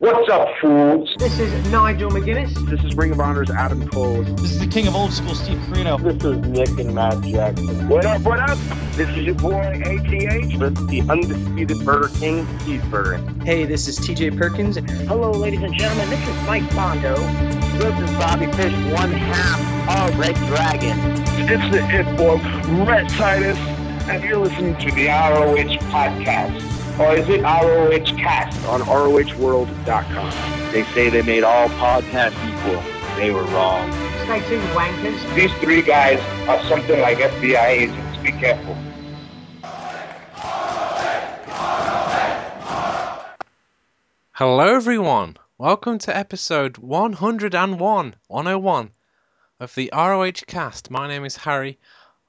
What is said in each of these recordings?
What's up, fools? This is Nigel McGuinness. This is Ring of Honor's Adam Cole. This is the king of old school, Steve Corino. This is Nick and Matt Jackson. What up, what up? This is your boy ATH. This is the undisputed Burger King, Steve Burger. Hey, this is TJ Perkins. Hello, ladies and gentlemen. This is Mike Bondo. This is Bobby Fish, one half of Red Dragon. It's the Hit Boy, Rhett Titus, and you're listening to the ROH Podcast. Or is it ROH Cast on ROHworld.com? They say they made all podcasts equal. They were wrong. Stay tuned, wankers. These three guys are something like FBI agents. Be careful. Hello, everyone. Welcome to episode 101, 101 of the ROH cast. My name is Harry.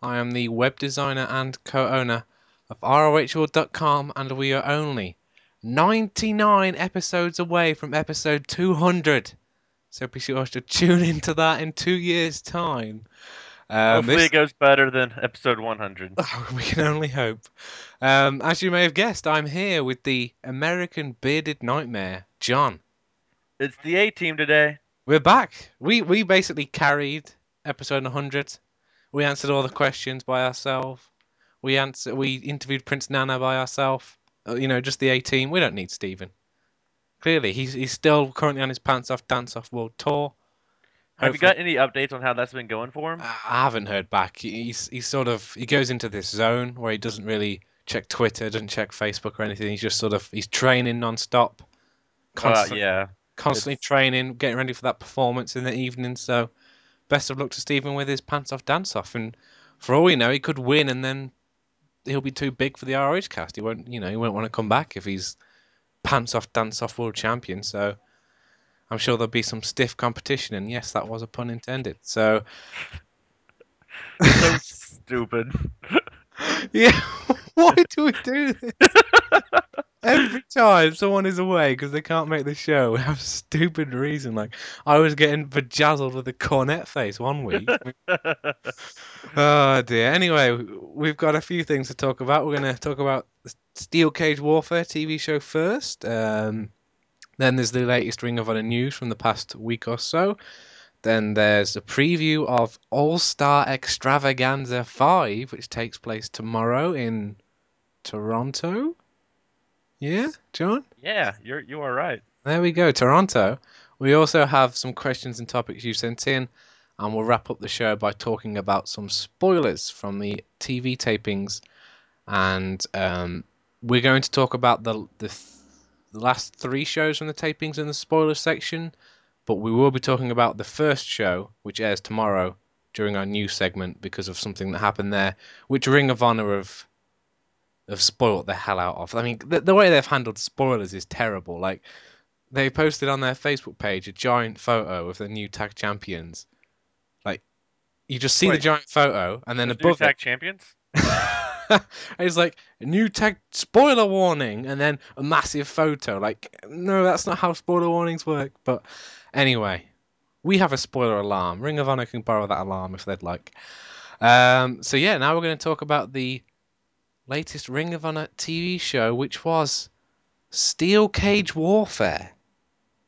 I am the web designer and co owner of ROHworld.com, and we are only 99 episodes away from episode 200. So be sure to tune into that in two years' time. Um, Hopefully, this... it goes better than episode 100. we can only hope. Um, as you may have guessed, I'm here with the American bearded nightmare, John. It's the A team today. We're back. We we basically carried episode 100. We answered all the questions by ourselves. We answer. We interviewed Prince Nana by ourselves. Uh, you know, just the A team. We don't need Stephen. Clearly, he's he's still currently on his pants off dance off world tour. Have you got any updates on how that's been going for him? I haven't heard back. He's he's sort of he goes into this zone where he doesn't really check Twitter, doesn't check Facebook or anything. He's just sort of he's training non-stop. Constant, uh, yeah. Constantly it's... training, getting ready for that performance in the evening. So, best of luck to Stephen with his pants off dance off. And for all we know, he could win and then he'll be too big for the ROH cast. He won't, you know, he won't want to come back if he's pants off dance off world champion. So I'm sure there'll be some stiff competition. And yes, that was a pun intended. So so stupid. yeah, why do we do this? Every time someone is away because they can't make the show, we have a stupid reason. Like I was getting bejazzled with a cornet face one week. oh dear. Anyway, we've got a few things to talk about. We're going to talk about Steel Cage Warfare TV show first. Um, then there's the latest Ring of Honor news from the past week or so. Then there's a preview of All Star Extravaganza 5, which takes place tomorrow in Toronto. Yeah, John? Yeah, you're you are right. There we go, Toronto. We also have some questions and topics you sent in, and we'll wrap up the show by talking about some spoilers from the TV tapings, and um, we're going to talk about the the, th- the last three shows from the tapings in the spoiler section, but we will be talking about the first show, which airs tomorrow during our news segment because of something that happened there, which Ring of Honor have have spoiled the hell out of. I mean, the, the way they've handled spoilers is terrible. Like, they posted on their Facebook page a giant photo of the new tag champions. Like, you just see Wait, the giant photo, and then above new tag it, champions. it's like new tag spoiler warning, and then a massive photo. Like, no, that's not how spoiler warnings work. But anyway, we have a spoiler alarm. Ring of Honor can borrow that alarm if they'd like. Um, so yeah, now we're going to talk about the latest Ring of Honor TV show, which was Steel Cage Warfare.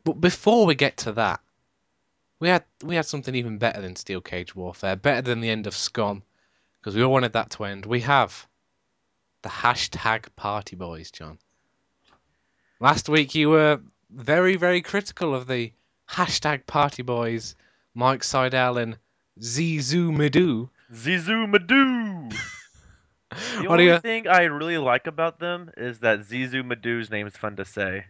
But before we get to that, we had we had something even better than Steel Cage Warfare, better than the end of Scum, because we all wanted that to end. We have the hashtag Party Boys, John. Last week you were very very critical of the hashtag Party Boys, Mike Sydal and Zizou Madou. Zizou Madou. The what only you... thing I really like about them is that Zizou Madou's name is fun to say.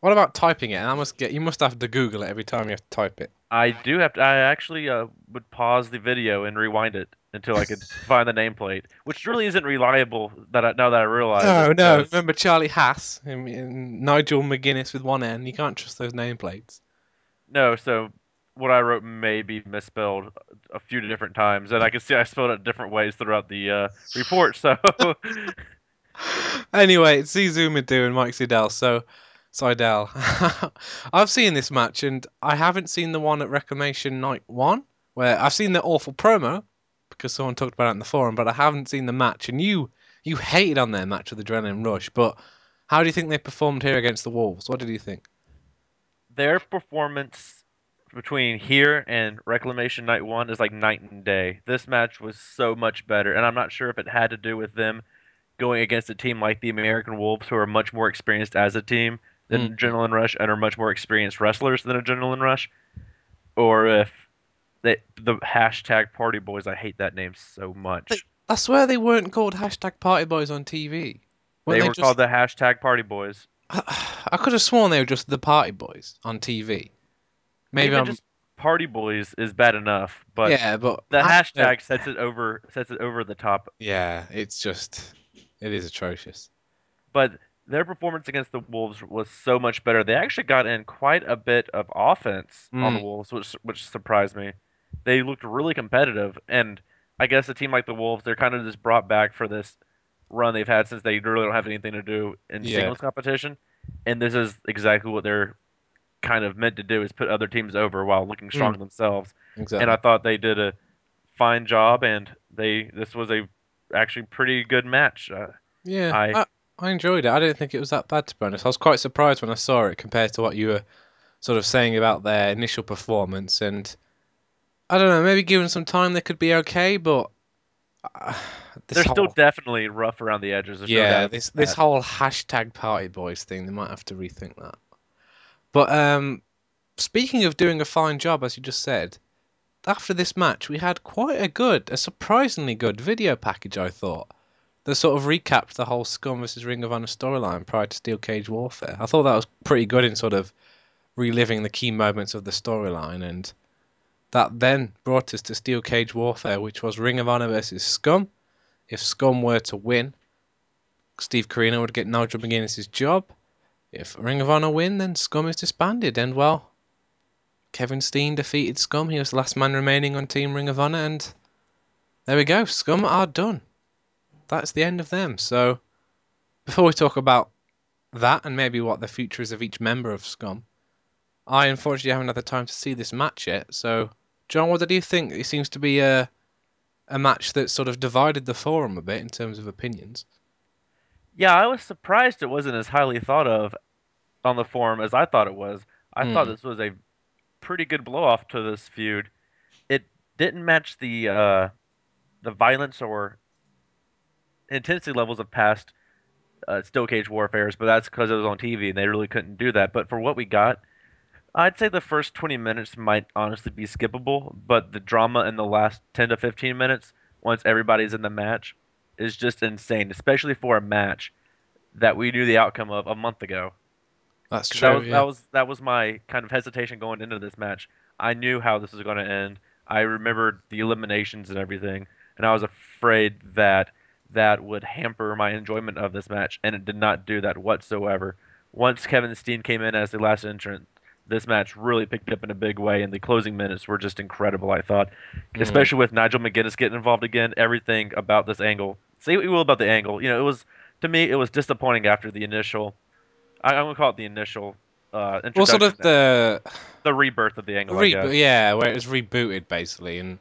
What about typing it? And I must get you must have to Google it every time you have to type it. I do have to. I actually uh, would pause the video and rewind it until I could find the nameplate, which really isn't reliable. That I, now that I realize. No, it, no. Remember Charlie Haas and, and Nigel McGuinness with one N. You can't trust those nameplates. No, so what I wrote may be misspelled a few different times, and I can see I spelled it different ways throughout the uh, report. So, anyway, it's Zizou Madou and Mike Sydal. So, Sydal, I've seen this match, and I haven't seen the one at Reclamation Night One, where I've seen the awful promo because someone talked about it in the forum, but I haven't seen the match. And you, you hated on their match with Adrenaline Rush, but how do you think they performed here against the Wolves? What did you think? their performance between here and Reclamation Night 1 is like night and day. This match was so much better, and I'm not sure if it had to do with them going against a team like the American Wolves, who are much more experienced as a team than Mm. Adrenaline Rush and are much more experienced wrestlers than Adrenaline Rush, or if they, the hashtag Party Boys, I hate that name so much. I swear they weren't called hashtag Party Boys on TV. Weren't they were just- called the hashtag Party Boys. I, I could have sworn they were just the Party Boys on TV. Maybe Even I'm. just Party Boys is bad enough, but yeah, but the hashtag- hashtag sets it over sets it over the top. Yeah, it's just. It is atrocious. But their performance against the Wolves was so much better. They actually got in quite a bit of offense on the Mm. Wolves, which which surprised me. They looked really competitive, and I guess a team like the Wolves, they're kind of just brought back for this run they've had since they really don't have anything to do in Yeah. singles competition, and this is exactly what they're kind of meant to do is put other teams over while looking strong themselves. Exactly. And I thought they did a fine job, and they this was a actually pretty good match. Uh, yeah, I- I, I enjoyed it. I didn't think it was that bad, to be honest. I was quite surprised when I saw it compared to what you were sort of saying about their initial performance. And I don't know, maybe given some time, they could be okay, but. Uh, they're still definitely rough around the edges. There's no yeah, doubt this this that. whole hashtag Party Boys thing, they might have to rethink that. But um, speaking of doing a fine job, as you just said, after this match, we had quite a good, a surprisingly good video package. I thought that sort of recapped the whole Scum versus Ring of Honor storyline prior to Steel Cage Warfare. I thought that was pretty good in sort of reliving the key moments of the storyline, and that then brought us to Steel Cage Warfare, which was Ring of Honor versus Scum. If Scum were to win, Steve Corino would get Nigel McGuinness' job. If Ring of Honor win, then Scum is disbanded. And well, Kevin Steen defeated Scum. He was the last man remaining on Team Ring of Honor, and there we go. Scum are done. That's the end of them. So, before we talk about that and maybe what the future is of each member of Scum, I unfortunately haven't had the time to see this match yet. So, John, what do you think? It seems to be a a match that sort of divided the forum a bit in terms of opinions. Yeah, I was surprised it wasn't as highly thought of on the forum as I thought it was. I thought Hmm. this was a pretty good blow off to this feud. It didn't match the uh, the violence or intensity levels of past uh, Steel Cage Warfares, but that's because it was on TV and they really couldn't do that. But for what we got, I'd say the first 20 minutes might honestly be skippable, but the drama in the last 10 to 15 minutes, once everybody's in the match, is just insane, especially for a match that we knew the outcome of a month ago. That's true. That was yeah. that was that was my kind of hesitation going into this match. I knew how this was going to end. I remembered the eliminations and everything, and I was afraid that that would hamper my enjoyment of this match, and it did not do that whatsoever. Once Kevin Steen came in as the last entrant, this match really picked up in a big way, and the closing minutes were just incredible. I thought, Mm. especially with Nigel McGuinness getting involved again. Everything about this angle. Say what you will about the angle, you know, it was to me it was disappointing after the initial. I, I'm gonna call it the initial. Uh, well, sort of the the rebirth of the angle. Guess. yeah, where it was rebooted basically and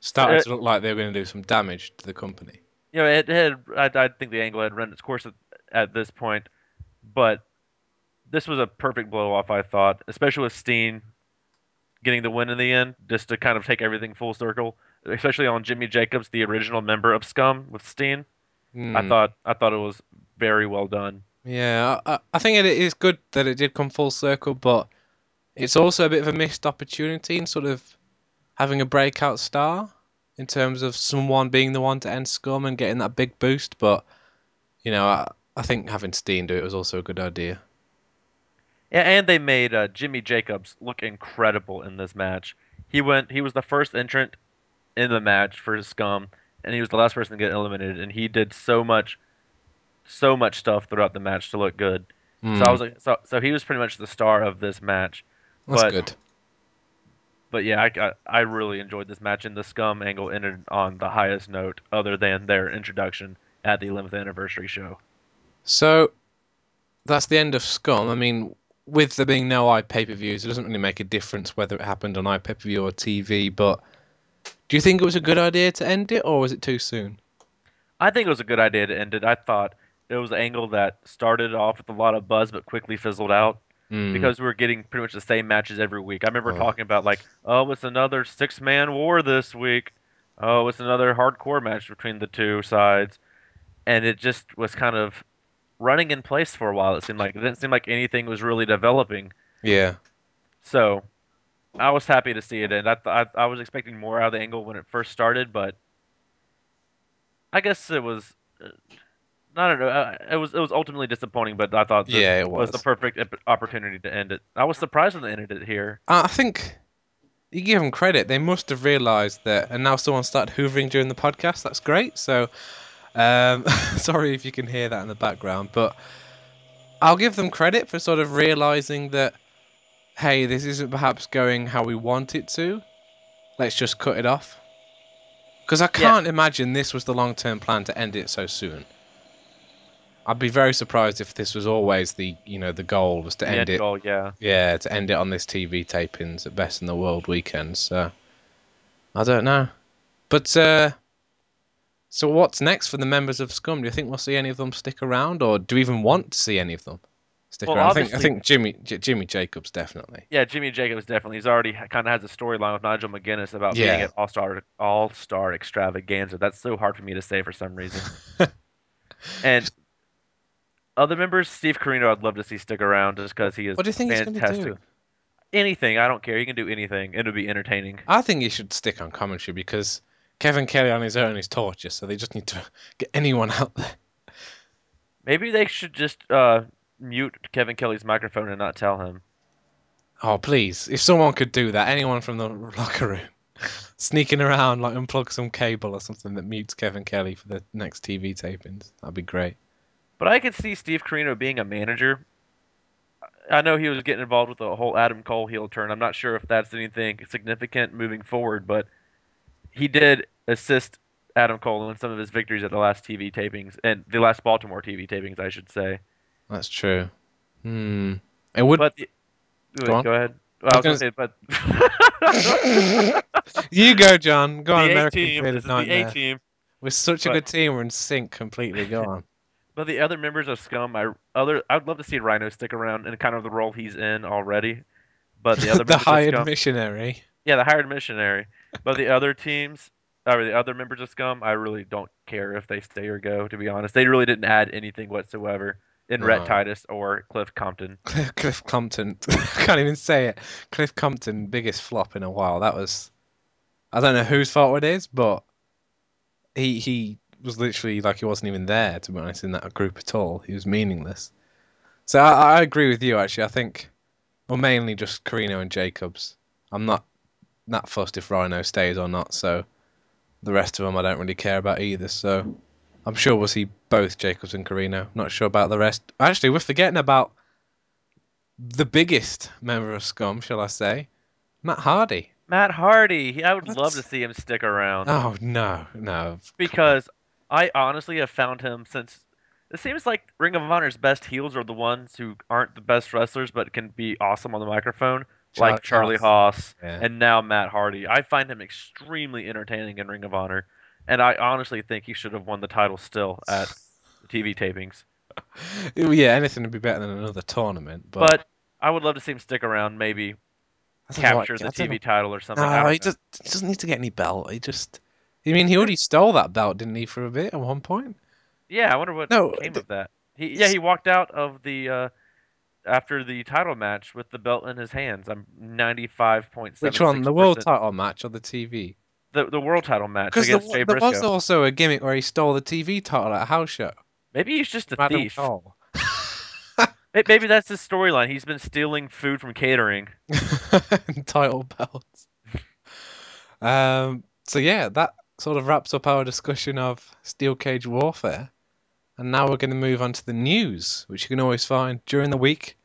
started Uh, to look like they were going to do some damage to the company. you know, it had. I, I think the angle had run its course at, at this point, but this was a perfect blow off. I thought, especially with Steen getting the win in the end, just to kind of take everything full circle. Especially on Jimmy Jacobs, the original member of Scum with Steen. I Hmm. thought I thought it was very well done. Yeah, I, I- I think it is good that it did come full circle, but it's also a bit of a missed opportunity in sort of having a breakout star in terms of someone being the one to end Scum and getting that big boost. But you know, I, I think having Steen do it was also a good idea. Yeah, and they made uh, Jimmy Jacobs look incredible in this match. He went. He was the first entrant in the match for Scum, and he was the last person to get eliminated. And he did so much, so much stuff throughout the match to look good. So I Hmm, was like, so, so he was pretty much the star of this match. that's but- good. But yeah, I, I, I really enjoyed this match, and the Scum angle ended on the highest note, other than their introduction at the 11th anniversary show. So that's the end of Scum. I mean, with there being no iPay per views, it doesn't really make a difference whether it happened on iPay per view or TV. But do you think it was a good idea to end it, or was it too soon? I think it was a good idea to end it. I thought it was an angle that started off with a lot of buzz but quickly fizzled out. Mm. because we were getting pretty much the same matches every week. I remember Oh. talking about like, oh, it's another six man war this week. Oh, it's another hardcore match between the two sides, and it just was kind of running in place for a while. It seemed like it didn't seem like anything was really developing. yeah. So I was happy to see it, and I, th- I I was expecting more out of the angle when it first started, but I guess it was. Uh, I don't know. It was it was ultimately disappointing, but I thought Yeah, it was the perfect opportunity to end it. I was surprised when they ended it here. I think you give them credit. They must have realised that, and now someone started hoovering during the podcast. That's great. So, um, sorry if you can hear that in the background, but I'll give them credit for sort of realising that, hey, this isn't perhaps going how we want it to. Let's just cut it off. Because I can't imagine this was the long-term plan to end it so soon. I'd be very surprised if this was always the, you know, the goal was to The end end it goal, yeah. yeah, to end it on this TV tapings at Best in the World weekends. So I don't know. But uh, so what's next for the members of Scum? Do you think we'll see any of them stick around, or do you even want to see any of them stick Well, around? I think I think Jimmy J- Jimmy Jacobs definitely. Yeah, Jimmy Jacobs definitely. He's already kind of has a storyline with Nigel McGuinness about being Yeah. at All Star All Star Extravaganza. That's so hard for me to say for some reason. and other members, Steve Corino, I'd love to see stick around just because he is What do you think he's going to fantastic. do? Anything, I don't care. He can do anything. It'll be entertaining. I think he should stick on commentary because Kevin Kelly on his own is torture. So they just need to get anyone out there. Maybe they should just uh, mute Kevin Kelly's microphone and not tell him. Oh please! If someone could do that, anyone from the locker room, sneaking around like unplug some cable or something that mutes Kevin Kelly for the next TV tapings, that'd be great. But I could see Steve Corino being a manager. I know he was getting involved with the whole Adam Cole heel turn. I'm not sure if that's anything significant moving forward, but he did assist Adam Cole in some of his victories at the last TV tapings and the last Baltimore TV tapings, I should say. That's true. Hmm. It would. But the, Go on. go ahead. Well, I I was was gonna say, but you go, John. Go on, the A American team. This is the A team. We're such a but- good team. We're in sync completely. Go on. But the other members of Scum, I other I'd love to see Rhino stick around in kind of the role he's in already. But the other the members hired missionary. yeah, the hired missionary. But the other teams, or the other members of Scum, I really don't care if they stay or go. To be honest, they really didn't add anything whatsoever in. Rhett Titus or Cliff Compton. Cliff, Cliff Compton. Can't even say it. Cliff Compton, biggest flop in a while. That was. I don't know whose fault it is, but he he was literally like he wasn't even there to be honest in that group at all. He was meaningless. So I, I agree with you actually. I think, well, mainly just Corino and Jacobs. I'm not that fussed if Rhino stays or not. So the rest of them I don't really care about either. So I'm sure we'll see both Jacobs and Corino. Not sure about the rest. Actually, we're forgetting about the biggest member of Scum, shall I say, Matt Hardy. Matt Hardy, I would love to see him stick around Oh no, no. because I honestly have found him since. It seems like Ring of Honor's best heels are the ones who aren't the best wrestlers but can be awesome on the microphone, like Charlie Haas. Yeah. and now Matt Hardy. I find him extremely entertaining in Ring of Honor, and I honestly think he should have won the title still at the TV tapings. yeah, anything would be better than another tournament. But, But I would love to see him stick around, maybe I don't know what- capture the TV title or something. No, he, just, he doesn't need to get any belt. He just. I mean, he already stole that belt, didn't he, for a bit at one point? Yeah, I wonder what No, came of that. He yeah, he walked out of the uh, after the title match with the belt in his hands. I'm ninety five point seven. Which one? The world title match or the TV? The the world title match against there Jay was also a gimmick where he stole the TV title at a house show. Maybe he's just a Madam thief. Cole. Maybe that's his storyline. He's been stealing food from catering. title belts. Um, so yeah, that sort of wraps up our discussion of steel cage warfare, and now we're going to move on to the news, which you can always find during the week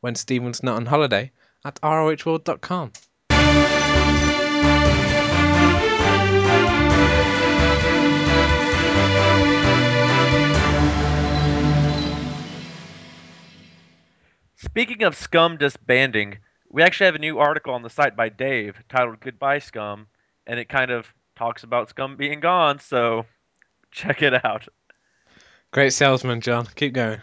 when Steven's not on holiday at rohworld.com. Speaking of scum disbanding, we actually have a new article on the site by Dave titled Goodbye Scum, and it kind of talks about scum being gone, so check it out. Great salesman, John. Keep going.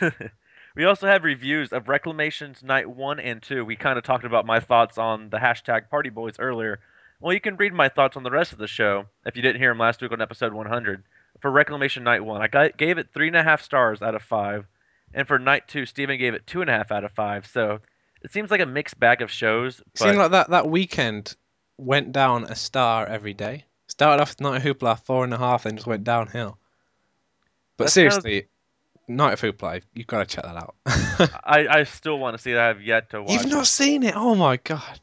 We also have reviews of Reclamations Night 1 and 2. We kind of talked about my thoughts on the hashtag Party Boys earlier. Well, you can read my thoughts on the rest of the show if you didn't hear them last week on episode 100. For Reclamation Night 1, I got, gave it 3.5 stars out of 5. And for Night 2, Steven gave it 2.5 out of 5. So it seems like a mixed bag of shows. But Seemed like that that weekend went down a star every day. Started off with Night of Hoopla four and a half, and just went downhill. But That's seriously, Night of Hoopla, you've got to check that out. I, I still want to see that. I have yet to watch You've it. not seen it? Oh my god,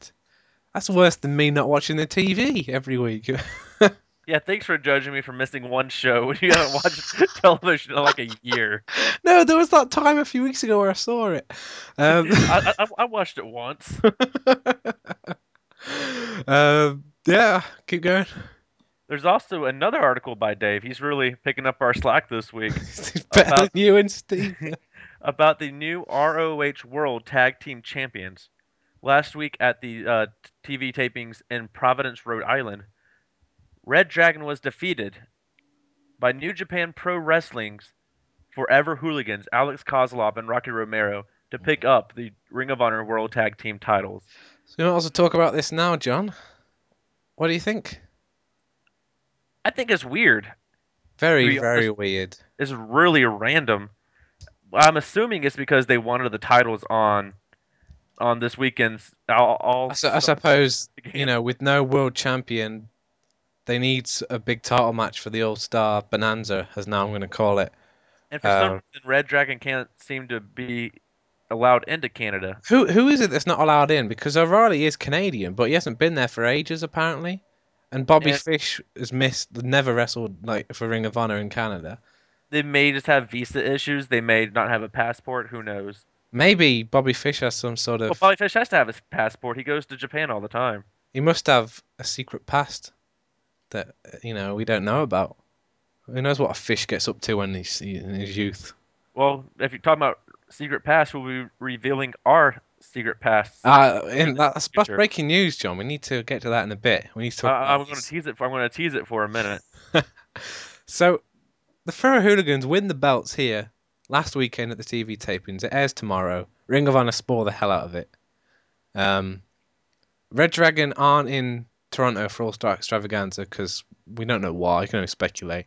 that's worse than me not watching the TV every week. Yeah, thanks for judging me for missing one show when you haven't watched television in like a year. no, there was that time a few weeks ago where I saw it. Um, I, I, I watched it once. um, yeah, keep going. There's also another article by Dave. He's really picking up our slack this week It's better than About- you and Steve. about the new ROH World Tag Team Champions. Last week at the uh, TV tapings in Providence, Rhode Island, Red Dragon was defeated by New Japan Pro Wrestling's Forever Hooligans, Alex Kozlov and Rocky Romero, to pick up the Ring of Honor World Tag Team titles. So you want us to talk about this now, John? What do you think? I think it's weird. Very, very weird. It's really random. I'm assuming it's because they wanted the titles on on this weekend's all. all I, su- I suppose you know, with no world champion, they need a big title match for the All Star Bonanza, as now I'm going to call it. And for some Uh, reason, Red Dragon can't seem to be allowed into Canada. Who who is it that's not allowed in? Because O'Reilly is Canadian, but he hasn't been there for ages apparently. And Bobby Yeah. Fish has missed, never wrestled like for Ring of Honor in Canada. They may just have visa issues. They may not have a passport. Who knows? Maybe Bobby Fish has some sort of. Well, Bobby Fish has to have his passport. He goes to Japan all the time. He must have a secret past that you know we don't know about. Who knows what a fish gets up to when he's in his youth? Well, if you're talking about secret past, we'll be revealing our secret past. Uh, and that's, that's breaking news, John. We need to get to that in a bit. We need to. Uh, about I'm going to tease it. For, I'm going to tease it for a minute. So, the Ferro Hooligans win the belts here last weekend at the TV tapings. It airs tomorrow. Ring of Honor spoil the hell out of it. Um, Red Dragon aren't in Toronto for All Star Extravaganza because we don't know why. I can only speculate.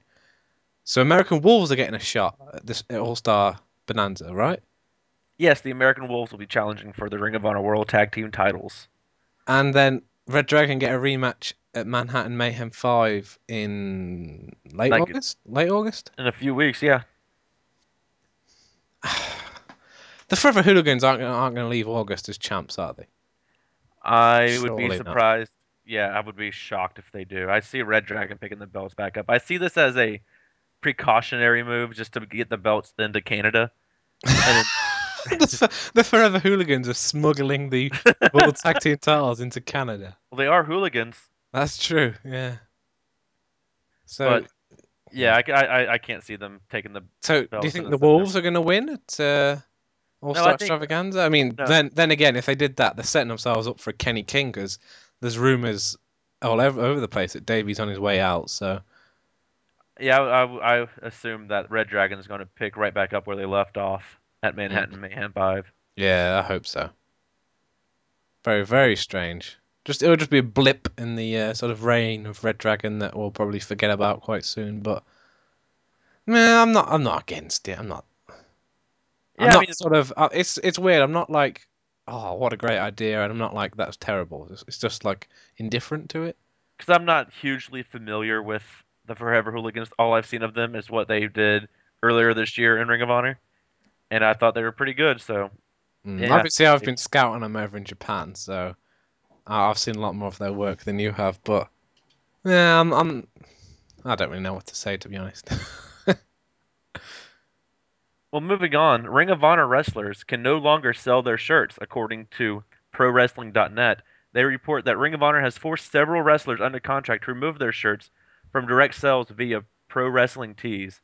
So American Wolves are getting a shot at this All Star Bonanza, right? Yes, the American Wolves will be challenging for the Ring of Honor World Tag Team titles. And then Red Dragon get a rematch at Manhattan Mayhem Five in late Like- August. Late August. In a few weeks, yeah. The Forever Hooligans aren't aren't going to leave August as champs, are they? I would Surely be not. surprised. Yeah, I would be shocked if they do. I see Red Dragon picking the belts back up. I see this as a precautionary move just to get the belts into Canada. And the, the Forever Hooligans are smuggling the World Tag Team titles into Canada. well, they are hooligans. That's true. Yeah. So, But- Yeah, I, I, I- can't see them taking the. so do you think the. Wolves are going to win at uh, All No, Star think- Extravaganza? I mean, no. then then again, if they did that, they're setting themselves up for Kenny King because there's rumors all over, over the place that Davey's on his way out. So Yeah, I, I, I assume that Red Dragon is going to pick right back up where they left off at Manhattan Mayhem 5. yeah, I hope so. Very very strange. Just it'll just be a blip in the uh, sort of reign of Red Dragon that we'll probably forget about quite soon. But man, I'm not I'm not against it. I'm not. I'm Yeah, I mean- sort of. Uh, it's it's weird. I'm not like, oh, what a great idea, and I'm not like that's terrible. It's, it's just like indifferent to it. Because I'm not hugely familiar with the Forever Hooligans. All I've seen of them is what they did earlier this year in Ring of Honor. And I thought they were pretty good, so. Mm. Yeah. Obviously, I've been scouting them over in Japan, so I- I've seen a lot more of their work than you have. But yeah, I'm, I'm I don't really know what to say to be honest. Well, moving on, Ring of Honor wrestlers can no longer sell their shirts, according to ProWrestling.net. They report that Ring of Honor has forced several wrestlers under contract to remove their shirts from direct sales via Pro Wrestling Tees.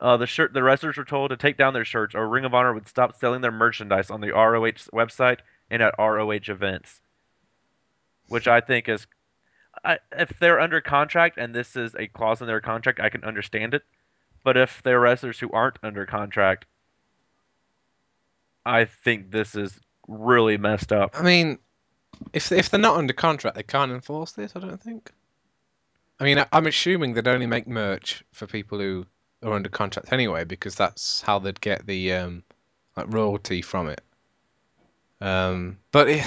Uh, the shirt, the wrestlers were told to take down their shirts, or Ring of Honor would stop selling their merchandise on the ROH website and at ROH events. Which I think is, I, if they're under contract and this is a clause in their contract, I can understand it. But if they're wrestlers who aren't under contract, I think this is really messed up. I mean, if if they're not under contract, they can't enforce this. I don't think. I mean, I, I'm assuming they'd only make merch for people who are under contract anyway, because that's how they'd get the um, like royalty from it. Um, but it,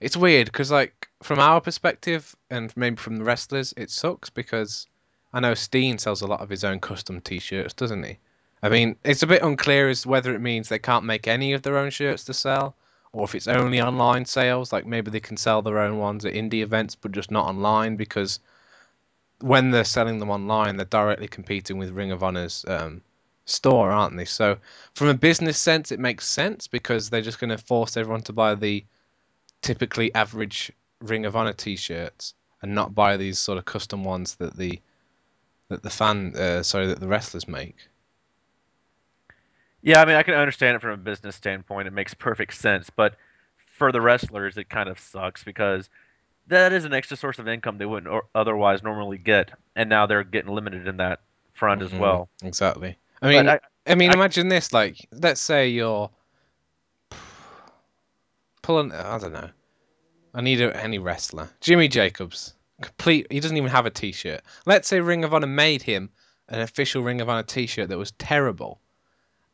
it's weird because, like, from our perspective, and maybe from the wrestlers, it sucks because I know Steen sells a lot of his own custom T-shirts, doesn't he? I mean, it's a bit unclear as whether it means they can't make any of their own shirts to sell, or if it's only online sales. Like maybe they can sell their own ones at indie events, but just not online because when they're selling them online, they're directly competing with Ring of Honor's um, store, aren't they? So from a business sense, it makes sense because they're just going to force everyone to buy the typically average Ring of Honor T-shirts and not buy these sort of custom ones that the that the fan, uh, sorry, that the wrestlers make. Yeah, I mean, I can understand it from a business standpoint. It makes perfect sense, but for the wrestlers, it kind of sucks because that is an extra source of income they wouldn't or otherwise normally get, and now they're getting limited in that front Mhm, as well. Exactly. I mean, I- I, mean, I- imagine this: like, let's say you're pulling. I don't know. I need a, any wrestler. Jimmy Jacobs, complete. He doesn't even have a T-shirt. Let's say Ring of Honor made him an official Ring of Honor T-shirt that was terrible,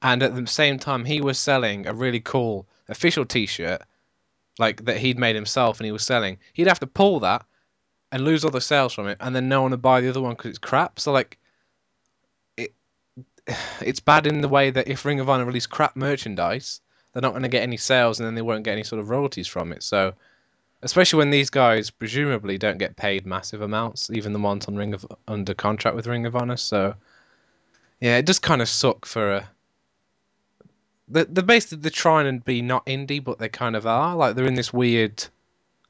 and at the same time he was selling a really cool official T-shirt, like that he'd made himself and he was selling. He'd have to pull that and lose all the sales from it, and then no one would buy the other one because it's crap. So like, it it's bad in the way that if Ring of Honor release crap merchandise, they're not going to get any sales, and then they won't get any sort of royalties from it. So, especially when these guys presumably don't get paid massive amounts, even the ones on Ring of under contract with Ring of Honor. So, yeah, it does kind of suck for a. They're, they're basically they're trying to be not indie, but they kind of are. Like they're in this weird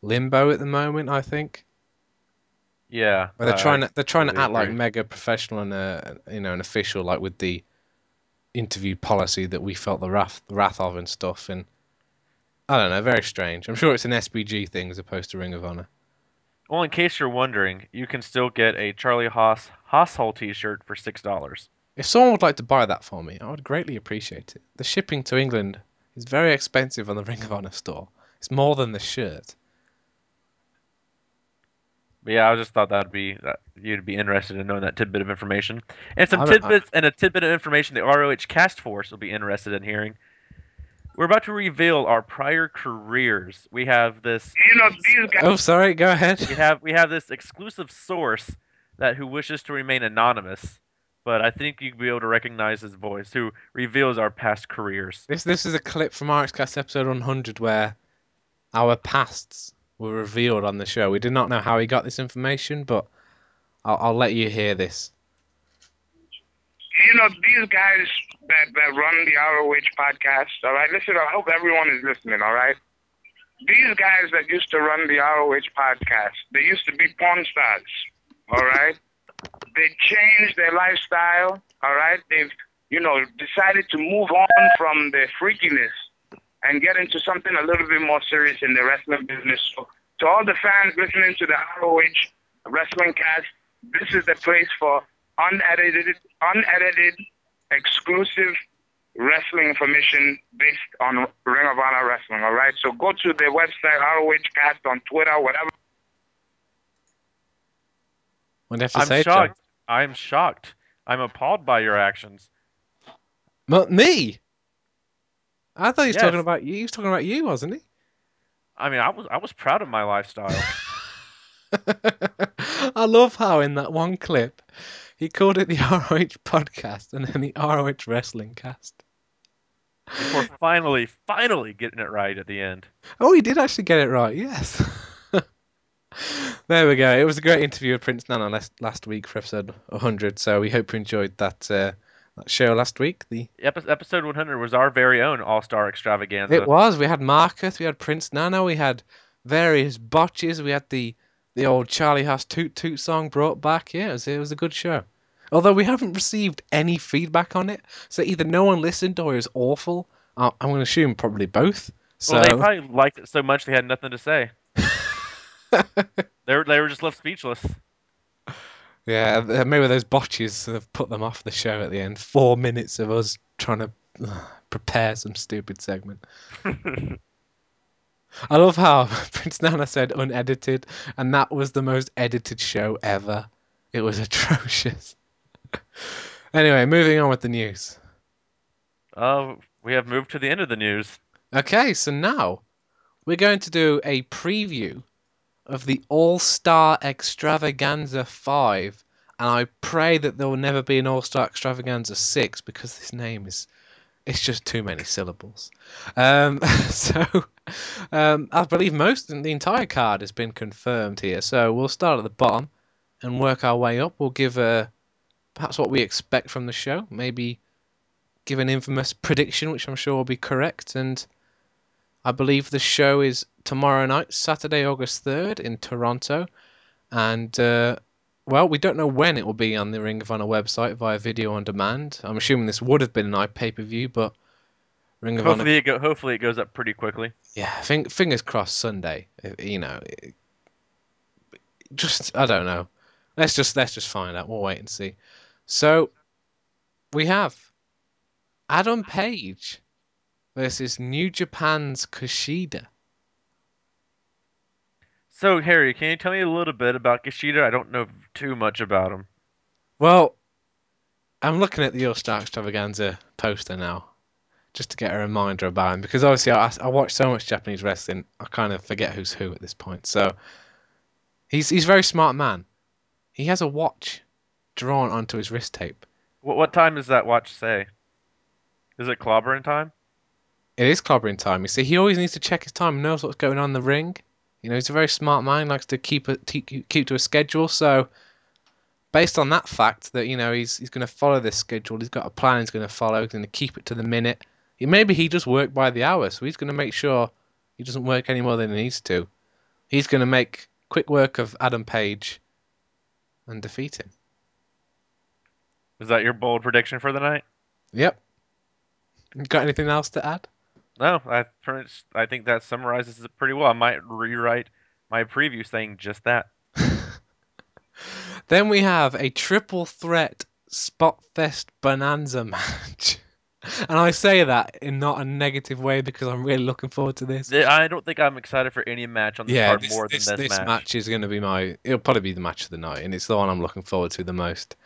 limbo at the moment. I think. Yeah, But they're trying to they're trying to act like mega professional and uh, you know an official like with the interview policy that we felt the wrath the wrath of and stuff and I don't know very strange. I'm sure it's an SBG thing as opposed to Ring of Honor. Well, in case you're wondering, you can still get a Charlie Haas Hosshole T-shirt for six dollars. If someone would like to buy that for me, I would greatly appreciate it. The shipping to England is very expensive on the Ring of Honor store. It's more than the shirt. But yeah, I just thought that'd be that you'd be interested in knowing that tidbit of information, and some I'm- I- tidbits and a tidbit of information the ROH Cast Force will be interested in hearing. We're about to reveal our prior careers. We have this. You know, these guys. Oh, sorry. Go ahead. We have we have this exclusive source that who wishes to remain anonymous, but I think you'd be able to recognize his voice, who reveals our past careers. This this is a clip from RxCast episode 100 where our pasts were revealed on the show. We did not know how he got this information, but I'll, I'll let you hear this. you know, these guys that, that run the ROH podcast, all right, listen, I hope everyone is listening, all right? These guys that used to run the ROH podcast, they used to be porn stars, all right? They changed their lifestyle, all right? They've, you know, decided to move on from their freakiness and get into something a little bit more serious in the wrestling business. So, to all the fans listening to the ROH Wrestling Cast, this is the place for unedited, unedited, exclusive wrestling information based on Ring of Honor Wrestling. All right, so go to the website, ROH Cast on Twitter, whatever. Have to I'm shocked. I'm shocked. I'm appalled by your actions. M- me? I thought he was Yes. talking about you. He was talking about you, wasn't he? I mean, I was I was proud of my lifestyle. I love how in that one clip he called it the ROH podcast and then the ROH wrestling cast. Before finally, finally getting it right at the end. Oh, he did actually get it right. Yes. There we go. It was a great interview with Prince Nana last last week for episode 100. So we hope you enjoyed that uh, that show last week. The Epi- Episode 100 was our very own All Star Extravaganza. it was. We had Marcus. We had Prince Nana. We had various botches. We had the the old Charlie Haas Toot Toot song brought back. Yeah, it was, it was a good show. Although we haven't received any feedback on it, so either no one listened or it was awful. Uh, I'm going to assume probably both. So Well, they probably liked it so much they had nothing to say. They were they were just left speechless. Yeah, maybe those botches have put them off the show at the end. Four minutes of us trying to prepare some stupid segment. I love how Prince Nana said unedited, and that was the most edited show ever. It was atrocious. anyway, moving on with the news. Uh, we have moved to the end of the news. Okay, so now we're going to do a preview of the All Star Extravaganza 5. And I pray that there will never be an All Star Extravaganza 6 because this name is. It's just too many syllables. Um, so, um, I believe most, the entire card has been confirmed here. So, we'll start at the bottom and work our way up. We'll give a, perhaps what we expect from the show. Maybe give an infamous prediction, which I'm sure will be correct. And I believe the show is tomorrow night, Saturday, August 3rd, in Toronto. And, uh, well, we don't know when it will be on the Ring of Honor website via video on demand. I'm assuming this would have been an pay per view, but Ring of hopefully Honor. It go, hopefully, it goes up pretty quickly. Yeah, think- fingers crossed Sunday. You know, just I don't know. Let's just let's just find out. We'll wait and see. So we have Adam Page versus New Japan's Kushida. So, Harry, can you tell me a little bit about Kushida? I don't know too much about him. Well, I'm looking at the All Star Extravaganza poster now, just to get a reminder about him, because obviously I, I watch so much Japanese wrestling, I kind of forget who's who at this point. So he's he's a very smart man. He has a watch drawn onto his wrist tape. What, what time does that watch say? Is it clobbering time? It is clobbering time. You see, he always needs to check his time, knows what's going on in the ring. You know, he's a very smart man, likes to keep a, keep keep to a schedule. So, based on that fact that you know he's he's going to follow this schedule, he's got a plan he's going to follow, he's going to keep it to the minute. He, maybe he just work by the hour, so he's going to make sure he doesn't work any more than he needs to. He's going to make quick work of Adam Page and defeat him. Is that your bold prediction for the night? Yep. Got anything else to add? No, I I think that summarizes it pretty well. I might rewrite my preview saying just that. then we have a triple threat spot fest bonanza match. And I say that in not a negative way because I'm really looking forward to this. I don't think I'm excited for any match on this yeah, card this, more this, than this, this match. match is going to be my. It'll probably be the match of the night, and it's the one I'm looking forward to the most.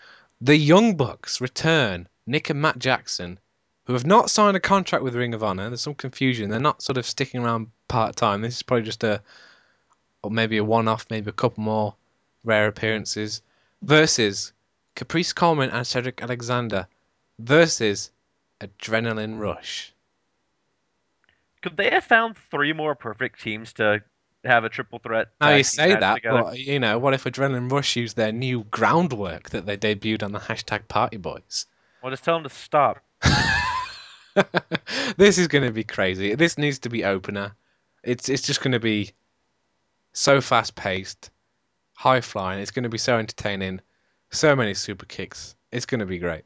The Young Bucks return. Nick and Matt Jackson who have not signed a contract with Ring of Honor. There's some confusion. They're not sort of sticking around part time. This is probably just a, or maybe a one off, maybe a couple more rare appearances. Versus Caprice Coleman and Cedric Alexander. Versus Adrenaline Rush. Could they have found three more perfect teams to have a triple threat? Now you say that, together? but you know, what if Adrenaline Rush used their new groundwork that they debuted on the hashtag Party Boys? Well, just tell them to stop. this is going to be crazy. This needs to be opener. It's it's just going to be so fast paced, high flying. It's going to be so entertaining. So many super kicks. It's going to be great.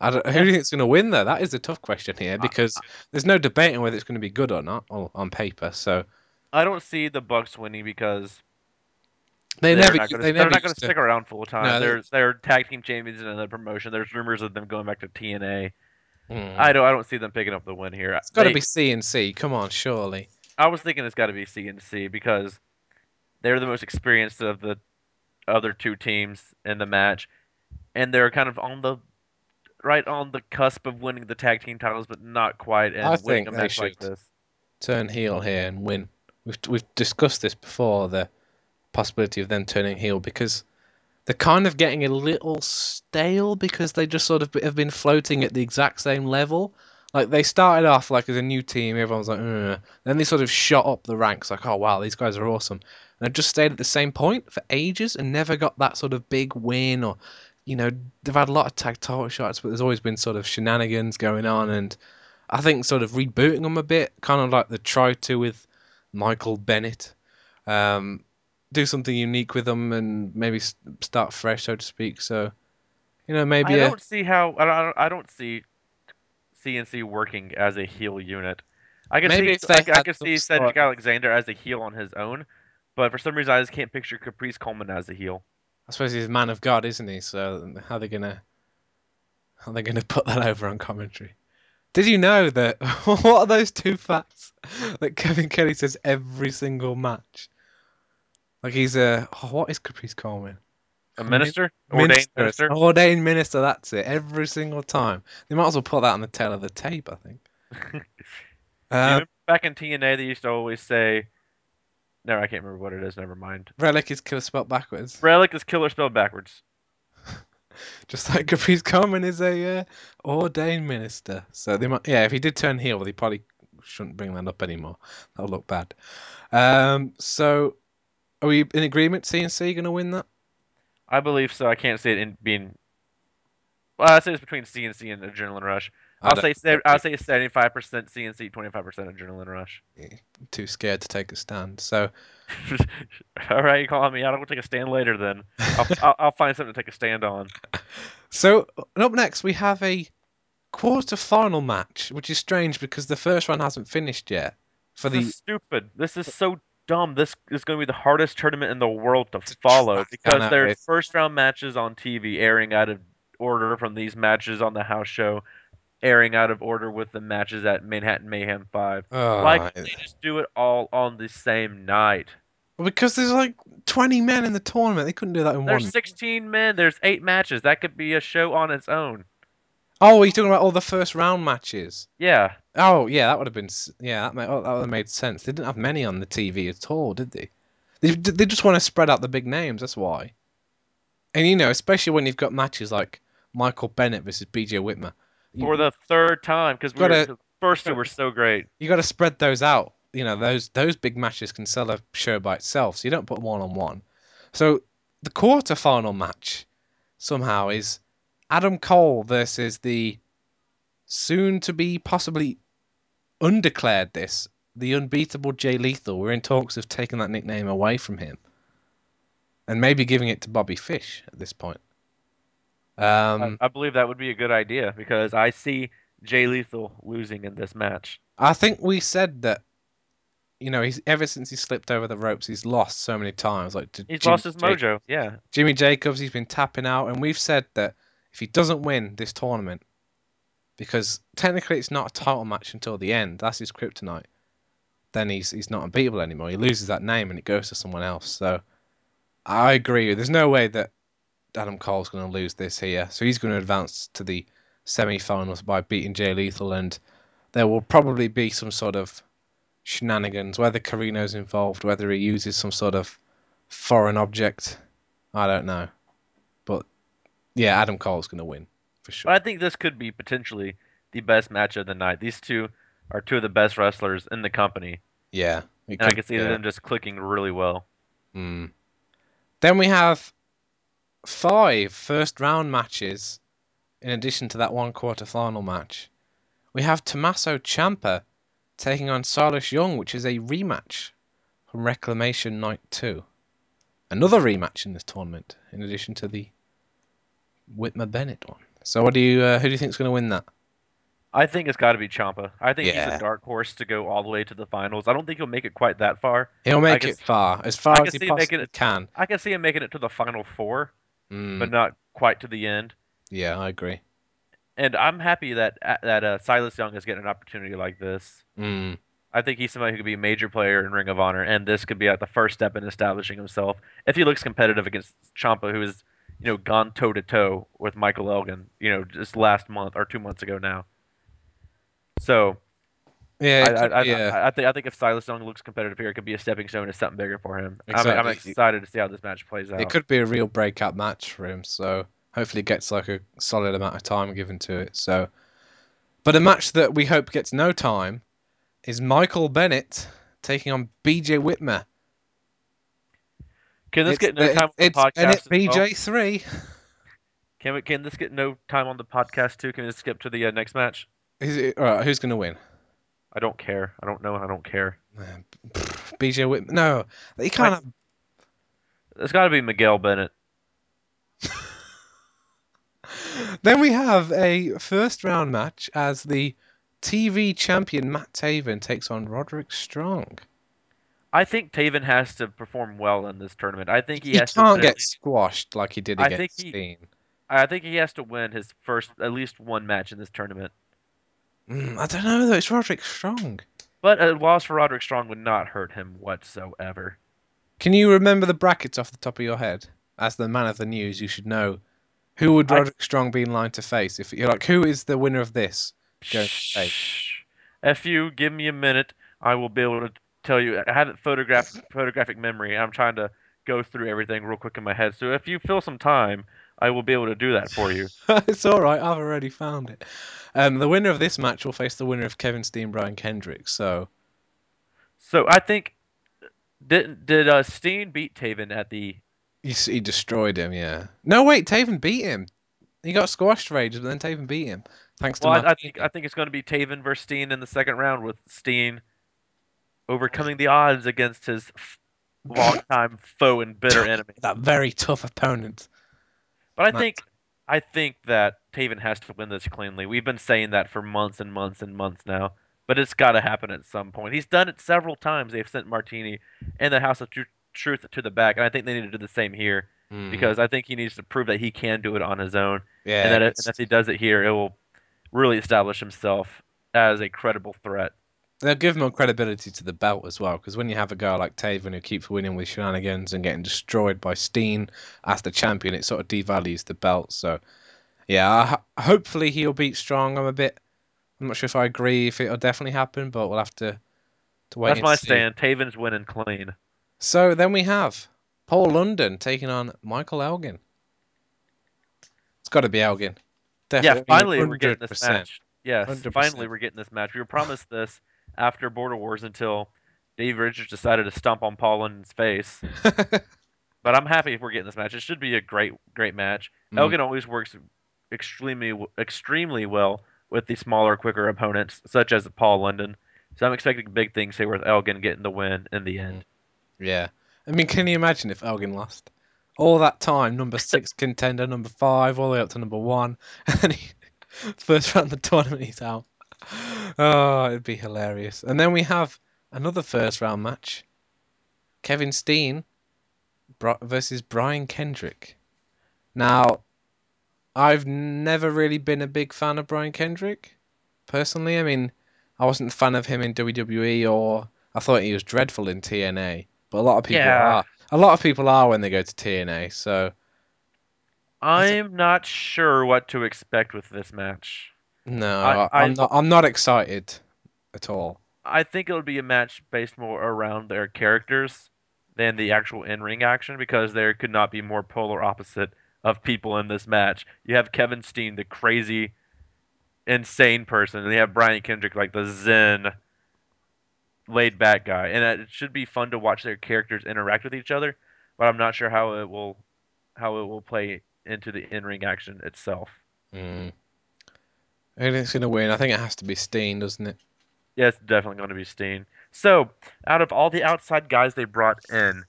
I don't, who do you think's going to win though? That is a tough question here because there's no debating whether it's going to be good or not or on paper. So I don't see the Bucks winning because they they're never not gonna, they they're never not going to stick around full time. No, they- they're they're tag team champions in another promotion. There's rumors of them going back to TNA. Hmm. I don't I don't see them picking up the win here. It's got to be C and C. Come on, surely. I was thinking it's got to be CNC because they're the most experienced of the other two teams in the match, and they're kind of on the right on the cusp of winning the tag team titles, but not quite. And I winning think a they match like should. this. turn heel here and win. We've we've discussed this before the possibility of them turning heel because they're kind of getting a little stale because they just sort of have been floating at the exact same level. Like they started off like as a new team, everyone was like, then they sort of shot up the ranks, like, oh wow, these guys are awesome, and they've just stayed at the same point for ages and never got that sort of big win or, you know, they've had a lot of tag title shots, but there's always been sort of shenanigans going on, and I think sort of rebooting them a bit, kind of like the try to with Michael Bennett, um, do something unique with them and maybe start fresh, so to speak. So, you know, maybe I a, don't see how I don't, I don't see CNC working as a heel unit. I can Maybe see I, I can see Cedric Alexander as a heel on his own, but for some reason I just can't picture Caprice Coleman as a heel. I suppose he's a man of God, isn't he? So how are they gonna? Are they to put that over on commentary? Did you know that? what are those two facts that Kevin Kelly says every single match? Like he's a oh, what is Caprice Coleman? A minister? Ordained minister? Ordained minister. That's it. Every single time. They might as well put that on the tail of the tape. I think. Um, back in TNA, they used to always say, "No, I can't remember what it is. Never mind." Relik is killer spelled backwards. Relik is killer spelled backwards. Just like Caprice Coleman is a uh, ordained minister. So they might, yeah, if he did turn heel, they probably shouldn't bring that up anymore. That'll look bad. Um, so are we in agreement? CNC going to win that? I believe so. I can't see it in being. Well, I say it's between CNC and Adrenaline Rush. I'll say I'll say seventy-five percent CNC, twenty-five percent Adrenaline Rush. Eh, too scared to take a stand. So All right, you calling me out? I'll take a stand later then. I'll, I'll, I'll find something to take a stand on. So up next we have a quarter-final match, which is strange because the first round hasn't finished yet. For This the is stupid. This is so dumb. This is going to be the hardest tournament in the world to follow because there's first round matches on TV airing out of order from these matches on the house show, airing out of order with the matches at Manhattan Mayhem Five. Why Oh, can't they just do it all on the same night? Well, because there's like 20 men in the tournament, they couldn't do that in one. There's 16 men. There's eight matches. That could be a show on its own. Oh, you're talking about all the first round matches. Yeah. Oh, yeah, that would have been s- yeah, that, ma- oh, that would have made sense. They didn't have many on the TV at all, did they? They they just want to spread out the big names. That's why. And you know, especially when you've got matches like Michael Bennett versus B.J. Whitmer, you, For the third time, because we Gotta- first two were so great. you got to spread those out. You know, those those big matches can sell a show by itself, so you don't put one on one. So the quarterfinal match somehow is Adam Cole versus the soon to be possibly undeclared this the unbeatable Jay Lethal. We're in talks of taking that nickname away from him and maybe giving it to Bobby Fish at this point. Um, I, I believe that would be a good idea because I see Jay Lethal losing in this match. I think we said that. You know, he's ever since he slipped over the ropes, he's lost so many times. Like to He's Jimmy lost his Jacobs. mojo. Yeah. Jimmy Jacobs, he's been tapping out, and we've said that if he doesn't win this tournament, because technically it's not a title match until the end, that's his kryptonite. Then he's he's not unbeatable anymore. He loses that name and it goes to someone else. So I agree. There's no way that Adam Cole's going to lose this here. So he's going to advance to the semi-finals by beating Jay Lethal, and there will probably be some sort of shenanigans, whether Corino's involved, whether he uses some sort of foreign object. I don't know. But yeah, Adam Cole's going to win for sure. But I think this could be potentially the best match of the night. These two are two of the best wrestlers in the company, Yeah. and I can see yeah. them just clicking really well. Mm. Then we have five first round matches in addition to that one quarter final match. We have Tommaso Ciampa taking on Silas Young, which is a rematch from Reclamation Night 2. Another rematch in this tournament, in addition to the Whitmer Bennett one. So, what do you? Uh, who do you think is going to win that? I think it's got to be Ciampa. I think he's a dark horse to go all the way to the finals. I don't think he'll make it quite that far. He'll make can it far, as far as he possibly it- can. I can see him making it to the final four, Mm, but not quite to the end. yeah, I agree. And I'm happy that that uh, Silas Young is getting an opportunity like this. Mm, I think he's somebody who could be a major player in Ring of Honor, and this could be like the first step in establishing himself. If he looks competitive against Ciampa, who has, you know, gone toe to toe with Michael Elgin, you know, just last month or two months ago now. So yeah, I, I, I, be a- I, think I think if Silas Young looks competitive here, it could be a stepping stone to something bigger for him. I'm, I'm excited to see how this match plays out. It could be a real breakout match for him. So hopefully, it gets like a solid amount of time given to it. So, but a match that we hope gets no time is Michael Bennett taking on BJ Whitmer. Can this it's get no time on the it's podcast? Bennett as well? BJ three. Can we? Can this get no time on the podcast too? Can we skip to the uh, next match? Is it, all right, who's going to win? I don't care. I don't know. I don't care. BJ Whitmer. No, he can't. Have, It's got to be Miguel Bennett. then we have a first round match as the TV champion Matt Taven takes on Roderick Strong. I think Taven has to perform well in this tournament. I think he, He has can't to. get squashed like he did I against think he- Steen. I think he has to win his first at least one match in this tournament. Mm, I don't know though. It's Roderick Strong. But a loss for Roderick Strong would not hurt him whatsoever. Can you remember the brackets off the top of your head? As the man of the news, you should know. Who would I- Roderick Strong be in line to face? If you're like, who is the winner of this? Going to face? Shh. If you give me a minute, I will be able to tell you. I it photograph photographic memory. I'm trying to go through everything real quick in my head. So if you fill some time, I will be able to do that for you. it's all right. I've already found it. Um, the winner of this match will face the winner of Kevin Steen, Brian Kendrick. So So I think did did uh, Steen beat Taven at the he, he destroyed him. Yeah. No, wait. Taven beat him. He got squashed for ages, but then Taven beat him. Thanks to Well, I, I think I think it's going to be Taven versus Steen in the second round with Steen overcoming the odds against his f- longtime foe and bitter enemy. that very tough opponent. But I Matt. think I think that Taven has to win this cleanly. We've been saying that for months and months and months now. But it's got to happen at some point. He's done it several times. They've sent Martini and the House of Tru- Truth to the back, and I think they need to do the same here Mm. because I think he needs to prove that he can do it on his own, yeah, and that if, and if he does it here, it will really establish himself as a credible threat. They'll give more credibility to the belt as well. Because when you have a guy like Taven who keeps winning with shenanigans and getting destroyed by Steen as the champion, it sort of devalues the belt. So, yeah, hopefully he'll beat Strong. I'm a bit, I'm not sure if I agree if it'll definitely happen, but we'll have to to wait. That's my see. stand. Taven's winning clean. So then we have Paul London taking on Michael Elgin. It's got to be Elgin. Yeah, Definitely, finally we're getting this match. Yes, 100%. finally we're getting this match. We were promised this after Border Wars until Dave Richards decided to stomp on Paul London's face. But I'm happy if we're getting this match. It should be a great, great match. Mm. Elgin always works extremely, extremely well with the smaller, quicker opponents, such as Paul London. So I'm expecting big things here with Elgin getting the win in the end. Yeah. I mean, can you imagine if Elgin lost? All that time, number six contender, number five, all the way up to number one, and then he, first round of the tournament, he's out. Oh, it'd be hilarious. And then we have another first round match Kevin Steen versus Brian Kendrick. Now, I've never really been a big fan of Brian Kendrick, personally. I mean, I wasn't a fan of him in WWE, or I thought he was dreadful in TNA. But a lot of people Yeah. are. A lot of people are when they go to TNA. So I'm not sure what to expect with this match. No, I- am not. I'm not excited at all. I think it'll be a match based more around their characters than the actual in-ring action because there could not be more polar opposite of people in this match. You have Kevin Steen, the crazy, insane person, and you have Brian Kendrick, like the zen, laid-back guy. And it should be fun to watch their characters interact with each other, but I'm not sure how it will how it will play into the in-ring action itself. Mm. And it's gonna win. I think it has to be Steen, doesn't it? Yeah, it's definitely going to be Steen. So, out of all the outside guys they brought in,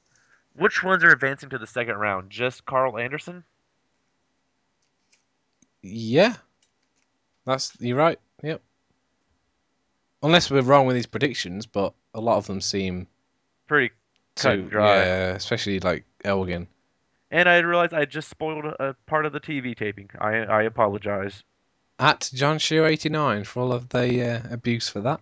which ones are advancing to the second round? Just Karl Anderson? Yeah, that's you're right. Yep. Unless we're wrong with these predictions, but a lot of them seem Pretty cut to and dry. yeah, especially like Elgin. And I realized I just spoiled a, a part of the TV taping. I I apologize. At John Shoe 89 for all of the uh, abuse for that.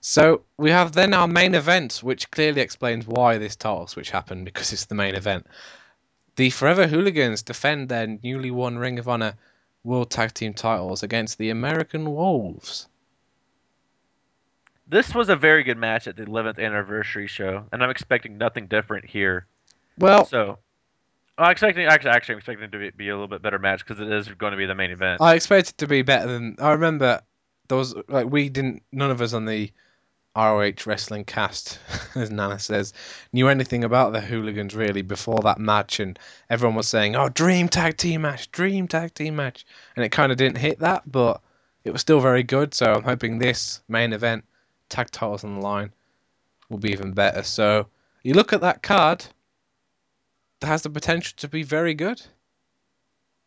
So we have then our main event, which clearly explains why this title switch happened because it's the main event. The Forever Hooligans defend their newly won Ring of Honor World Tag Team titles against the American Wolves. This was a very good match at the 11th anniversary show, and I'm expecting nothing different here. Well, So, I'm expecting actually actually I'm expecting it to be, be a little bit better match because it is going to be the main event. I expect it to be better than I remember. There was like we didn't, none of us on the ROH wrestling cast, as Nana says, knew anything about the hooligans really before that match, and everyone was saying, "Oh, dream tag team match, dream tag team match," and it kind of didn't hit that, but it was still very good. So I'm hoping this main event, tag titles on the line, will be even better. So you look at that card, has the potential to be very good.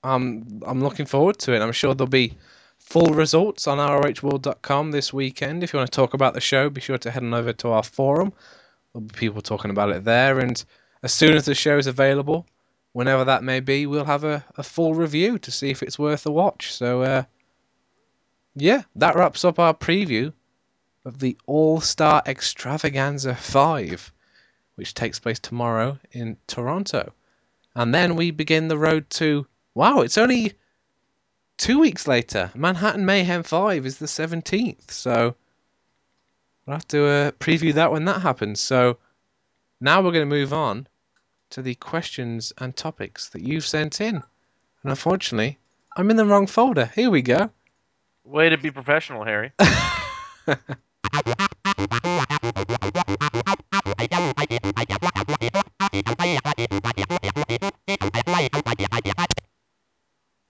Um, I'm looking forward to it. I'm sure there'll be full results on ROHworld.com this weekend. If you want to talk about the show, be sure to head on over to our forum. There'll be people talking about it there. And as soon as the show is available, whenever that may be, we'll have a, a full review to see if it's worth a watch. So, uh, yeah, that wraps up our preview of the All Star Extravaganza 5, which takes place tomorrow in Toronto. And then we begin the road to. Wow, it's only two weeks later. Manhattan Mayhem 5 is the 17th. So we'll have to uh, preview that when that happens. So now we're going to move on to the questions and topics that you've sent in. And unfortunately, I'm in the wrong folder. Here we go. Way to be professional, Harry.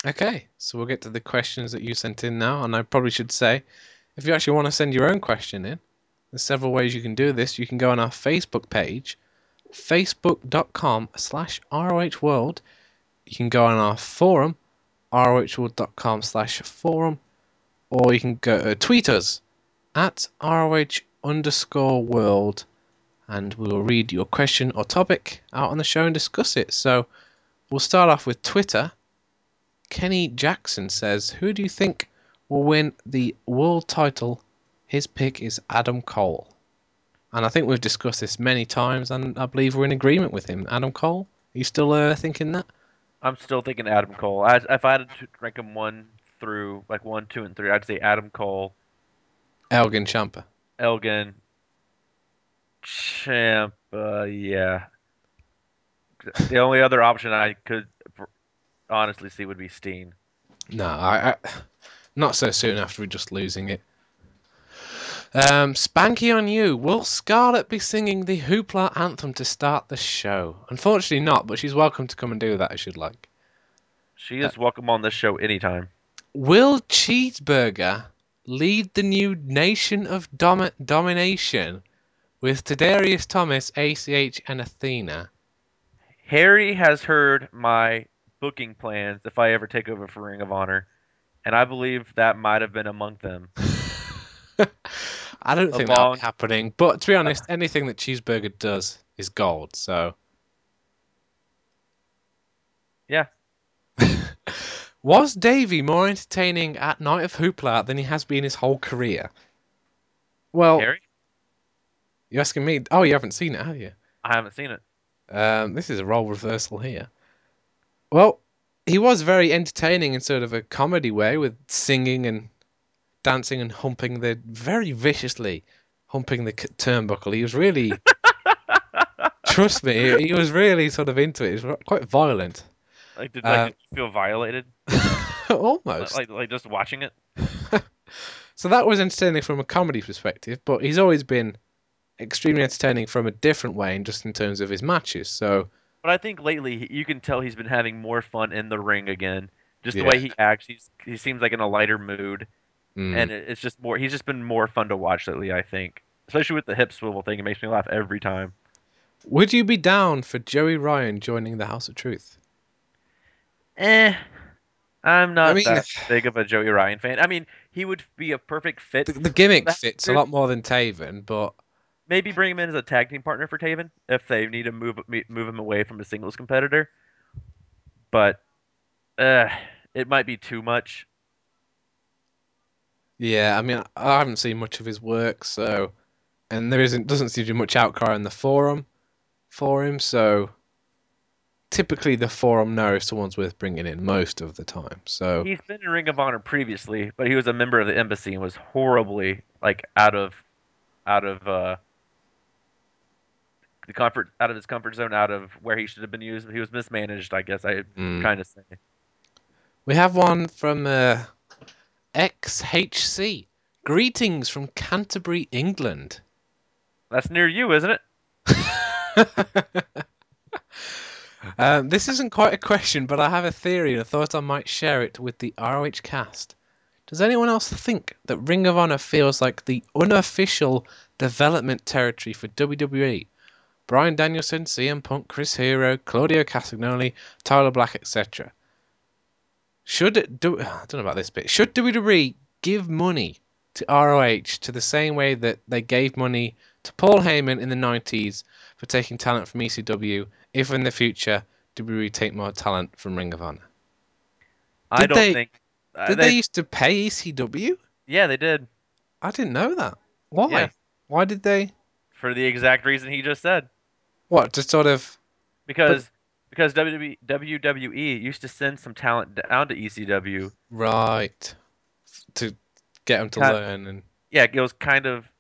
Okay, so we'll get to the questions that you sent in now, and I probably should say, if you actually want to send your own question in, there's several ways you can do this. You can go on our Facebook page, facebook.com slash rohworld. You can go on our forum, rohworld.com slash forum, or you can go uh, tweet us at roh underscore world, and we will read your question or topic out on the show and discuss it. So we'll start off with Twitter. Kenny Jackson says, Who do you think will win the world title? His pick is Adam Cole. And I think we've discussed this many times, and I believe we're in agreement with him. Adam Cole? Are you still uh, thinking that? I'm still thinking Adam Cole. I, if I had to rank them one through, like one, two, and three, I'd say Adam Cole, Elgin Ciampa. Elgin, Ciampa, yeah. The only other option I could honestly see would be Steen. No, I, I not so soon after we just losing it. Um, Spanky on you. Will Scarlett be singing the Hoopla anthem to start the show? Unfortunately, not, but she's welcome to come and do that if she'd like. She is welcome on this show anytime. Will Cheeseburger lead the new Nation of Domi- Domination with Tadarius Thomas, ACH, and Athena? Harry has heard my booking plans if I ever take over for Ring of Honor, and I believe that might have been among them. I don't think that'll be happening, but to be honest, anything that Cheeseburger does is gold. So, yeah. Was Davey more entertaining at Night of Hoopla than he has been his whole career? Well, Harry, you're asking me. Oh, you haven't seen it, have you? I haven't seen it. Um, this is a role reversal here. Well, he was very entertaining in sort of a comedy way with singing and dancing and humping the very viciously humping the turnbuckle. He was really, trust me, he was really sort of into it. He was quite violent. Like, did, like, uh, did you feel violated? almost. Like, like just watching it. so that was entertaining from a comedy perspective, but he's always been extremely entertaining from a different way, and just in terms of his matches. So. But I think lately you can tell he's been having more fun in the ring again. Just the Yeah. way he acts, he's, he seems like in a lighter mood, mm. and it's just more. He's just been more fun to watch lately. I think, especially with the hip swivel thing, it makes me laugh every time. Would you be down for Joey Ryan joining the House of Truth? Eh, I'm not I mean- that big of a Joey Ryan fan. I mean, he would be a perfect fit. The, the gimmick fits a lot more than Taven, but Maybe bring him in as a tag team partner for Taven if they need to move move him away from a singles competitor. But, uh, it might be too much. yeah, I mean, I haven't seen much of his work, so and there isn't doesn't seem to be much outcry on the forum for him, so typically the forum knows someone's worth bringing in most of the time. So He's been in Ring of Honor previously, but he was a member of the embassy and was horribly like out of out of uh the comfort out of his comfort zone, out of where he should have been used. He was mismanaged, I guess I Mm. kind of say. we have one from uh, XHC. Greetings from Canterbury, England. That's near you, isn't it? um, this isn't quite a question, but I have a theory and I thought I might share it with the ROH cast. Does anyone else think that Ring of Honor feels like the unofficial development territory for WWE? Bryan Danielson, CM Punk, Chris Hero, Claudio Castagnoli, Tyler Black, etc. Should do? I don't know about this bit. Should WWE give money to ROH to the same way that they gave money to Paul Heyman in the 90s for taking talent from ECW if in the future WWE take more talent from Ring of Honor? I Did don't they- think. uh, Did they, used to pay ECW? Yeah, they did I didn't know that. Why? Yeah. Why did they? for the exact reason he just said. What to sort of? Because because E, WWE, WWE used to send some talent down to ECW. Right. To get them to Cut. learn and Yeah, it was kind of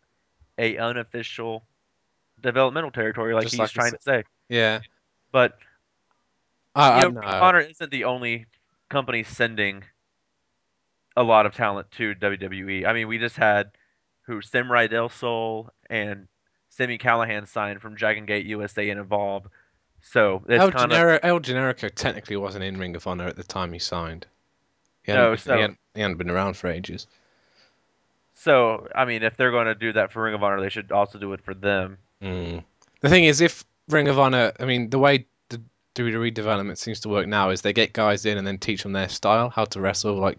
a unofficial developmental territory, like Just he's like trying to say. yeah. But I, you know, know. Ring of Honor isn't the only company sending a lot of talent to WWE. I mean, we just had who Samurai Del Sol and Sammy Callahan signed from Dragon Gate USA and Evolve. So it's El, kind of Generico, El Generico technically wasn't in Ring of Honor at the time he signed. He No, so- he, hadn't, he hadn't been around for ages. So. I mean, if they're going to do that for Ring of Honor, they should also do it for them. Mm. The thing is, if Ring of Honor, I mean, the way the WWE development seems to work now is they get guys in and then teach them their style, how to wrestle like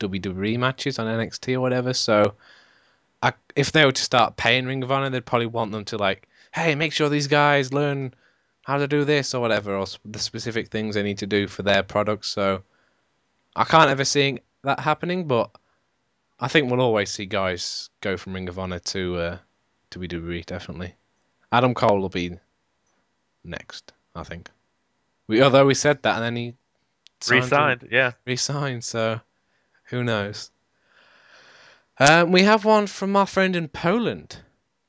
WWE matches on NXT or whatever. So, I, if they were to start paying Ring of Honor, they'd probably want them to like, hey, make sure these guys learn how to do this or whatever, or the specific things they need to do for their products. So, I can't ever see that happening, but I think we'll always see guys go from Ring of Honor to uh, to WWE definitely. Adam Cole will be next, I think. We although we said that and then he signed to- Resigned, yeah. re-signed, so who knows? Um, we have one from our friend in Poland,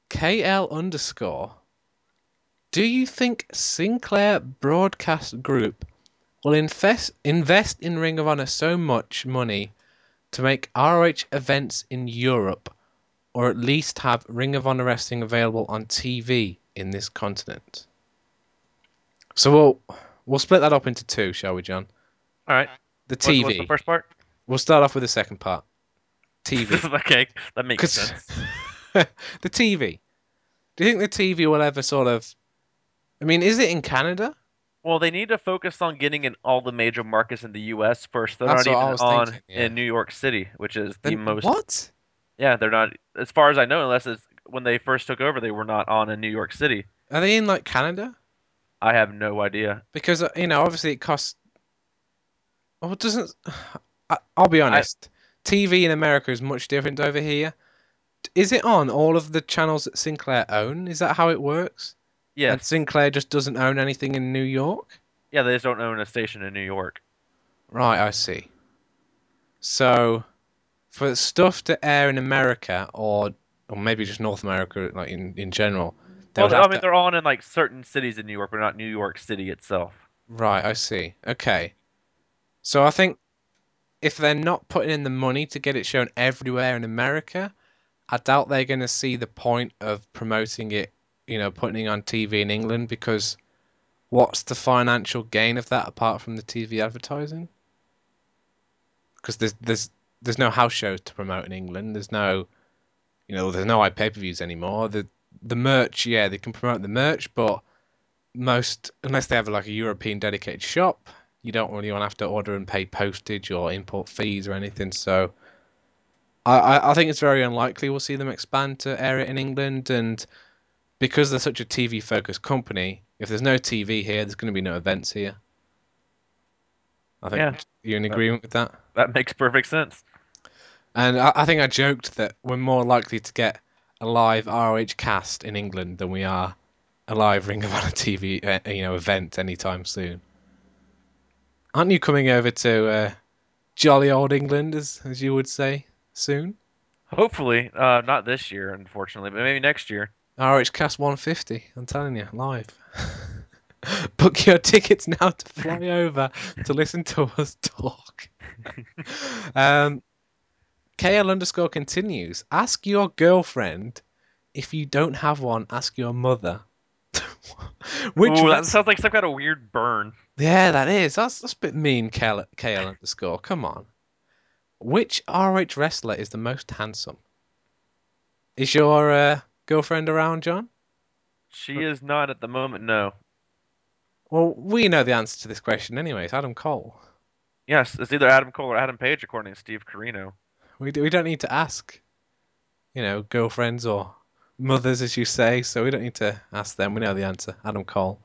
KL underscore. Do you think Sinclair Broadcast Group will invest invest in Ring of Honor so much money to make ROH events in Europe, or at least have Ring of Honor wrestling available on TV in this continent? So we'll we'll split that up into two, shall we, John? All right. The What- TV. What's the first part? We'll start off with the second part. TV. okay, that makes sense. the TV. Do you think the TV will ever sort of? I mean, is it in Canada? Well, they need to focus on getting in all the major markets in the U.S. first. They're That's not I even on thinking, yeah. in New York City, which is the most. what? Yeah, they're not. As far as I know, unless it's when they first took over, they were not on in New York City. Are they in like Canada? I have no idea. Because uh, you know, obviously, it costs. Oh, it doesn't. I, I'll be honest. TV in America is much different over here. Is it on all of the channels that Sinclair own? Is that how it works? And Sinclair just doesn't own anything in New York? Yeah, they just don't own a station in New York. Right, I see. So, for stuff to air in America or or maybe just North America, like in, in general, Well, I mean, to- they're on in like certain cities in New York, but not New York City itself. Right, I see. Okay. So I think if they're not putting in the money to get it shown everywhere in America, I doubt they're going to see the point of promoting it, you know, putting on TV in England because what's the financial gain of that apart from the TV advertising? Because there's there's there's no house shows to promote in England. There's no, you know, there's no pay-per-views anymore. The the merch, yeah, they can promote the merch, but most unless they have like a European dedicated shop, you don't really want to have to order and pay postage or import fees or anything. So I, I think it's very unlikely we'll see them expand to area in England and because they're such a TV focused company, if there's no TV here, there's going to be no events here. I think Yeah. you're in That- agreement with that. That makes perfect sense. And I, I think I joked that we're more likely to get a live ROH cast in England than we are a live Ring of Honor TV, uh, you know, event anytime soon. Aren't you coming over to uh, jolly old England, as as you would say, soon? Hopefully, uh, not this year, unfortunately, but maybe next year. ROH Cast 150. I'm telling you, live. Book your tickets now to fly over to listen to us talk. um, KL underscore continues. Ask your girlfriend. If you don't have one, ask your mother. Which Ooh, that sounds like some kind of weird burn. yeah, that is. That's that's a bit mean, KL, KL underscore. Come on. Which RH wrestler is the most handsome? Is your uh, girlfriend around, John? She is not at the moment. No. Well, we know the answer to this question, anyways. Adam Cole. Yes, it's either Adam Cole or Adam Page, according to Steve Corino. We do, we don't need to ask, you know, girlfriends or mothers, as you say. So we don't need to ask them. We know the answer. Adam Cole.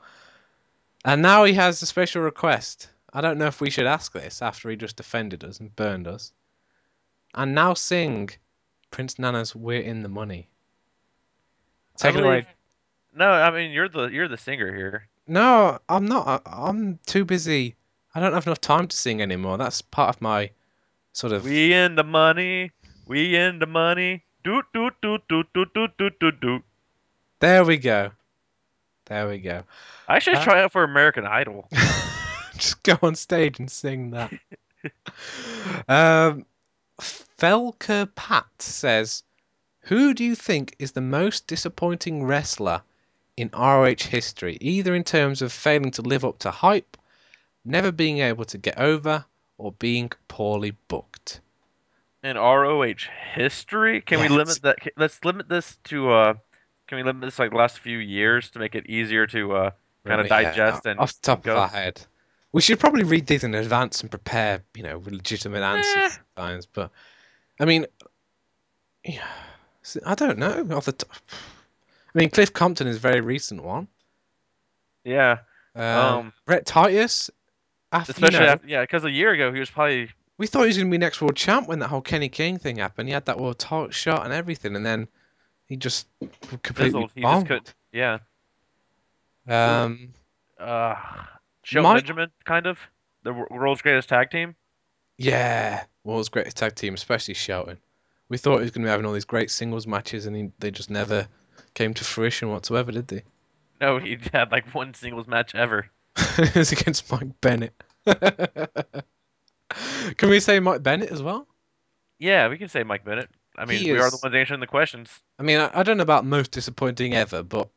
And now he has a special request. I don't know if we should ask this after he just defended us and burned us. And now sing Prince Nana's We're in the Money. Take I it away. believe- No, I mean you're the you're the singer here. No, I'm not. I- I'm too busy. I don't have enough time to sing anymore. That's part of my sort of. We in the money. We in the money. Doot doot doot doot doot doot doot doot doot. There we go. There we go. I should Uh, try out for American Idol. Just go on stage and sing that. um, Felker Pat says, "Who do you think is the most disappointing wrestler in ROH history, either in terms of failing to live up to hype, never being able to get over, or being poorly booked?" in ROH history? Can we limit that? Let's limit this to uh, can we limit this like the last few years to make it easier to uh kind of yeah, digest and off the top go? of our head. We should probably read these in advance and prepare, you know, legitimate answers Eh. sometimes. But I mean, yeah, I don't know off the top. I mean, Cliff Compton is a very recent one. Yeah, Um, Um, Rhett Titus, after, you especially know, after, yeah, because a year ago he was probably we thought he was going to be next world champ when that whole Kenny King thing happened. He had that world title shot and everything, and then he just completely. He bombed. just could. Yeah. Um, Uh, Shelton Mike- Benjamin, kind of the world's greatest tag team. Yeah, world's greatest tag team, especially Shelton. We thought he was going to be having all these great singles matches, and he, they just never came to fruition whatsoever, did they? No, he had like one singles match ever. it was against Mike Bennett. Can we say Mike Bennett as well? Yeah, we can say Mike Bennett. I mean, He we are the ones answering the questions. I mean, I, I don't know about most disappointing ever, but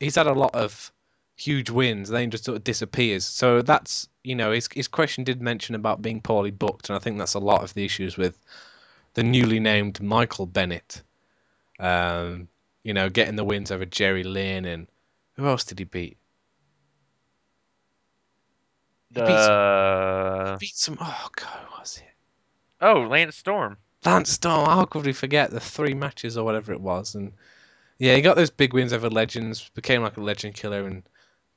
he's had a lot of huge wins, then he just sort of disappears. So that's, you know, his, his question did mention about being poorly booked, and I think that's a lot of the issues with the newly named Michael Bennett. Um, you know, getting the wins over Jerry Lynn, and who else did he beat? He beat, some, Uh, beat some. Oh God, who was it? oh, Lance Storm. Lance Storm. How could we forget the three matches or whatever it was? And yeah, he got those big wins over legends, became like a legend killer, and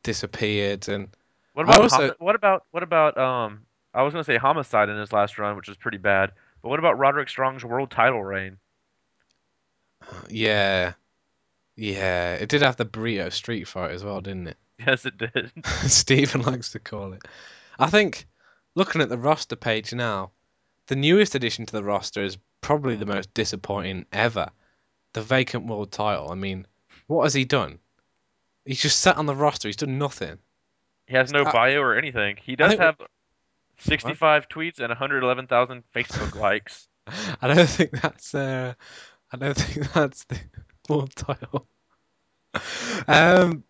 disappeared. And What about also- what about what about um? I was gonna say homicide in his last run, which was pretty bad. But what about Roderick Strong's world title reign? yeah, yeah, it did have the burrito street fight as well, didn't it? Yes, it did. Stephen likes to call it. I think looking at the roster page now, the newest addition to the roster is probably the most disappointing ever. The vacant world title. I mean, what has he done? He's just sat on the roster. He's done nothing. He has no bio or anything. He does have 65 tweets and 111,000 Facebook likes. I don't think that's uh, I don't think that's the world title. Um,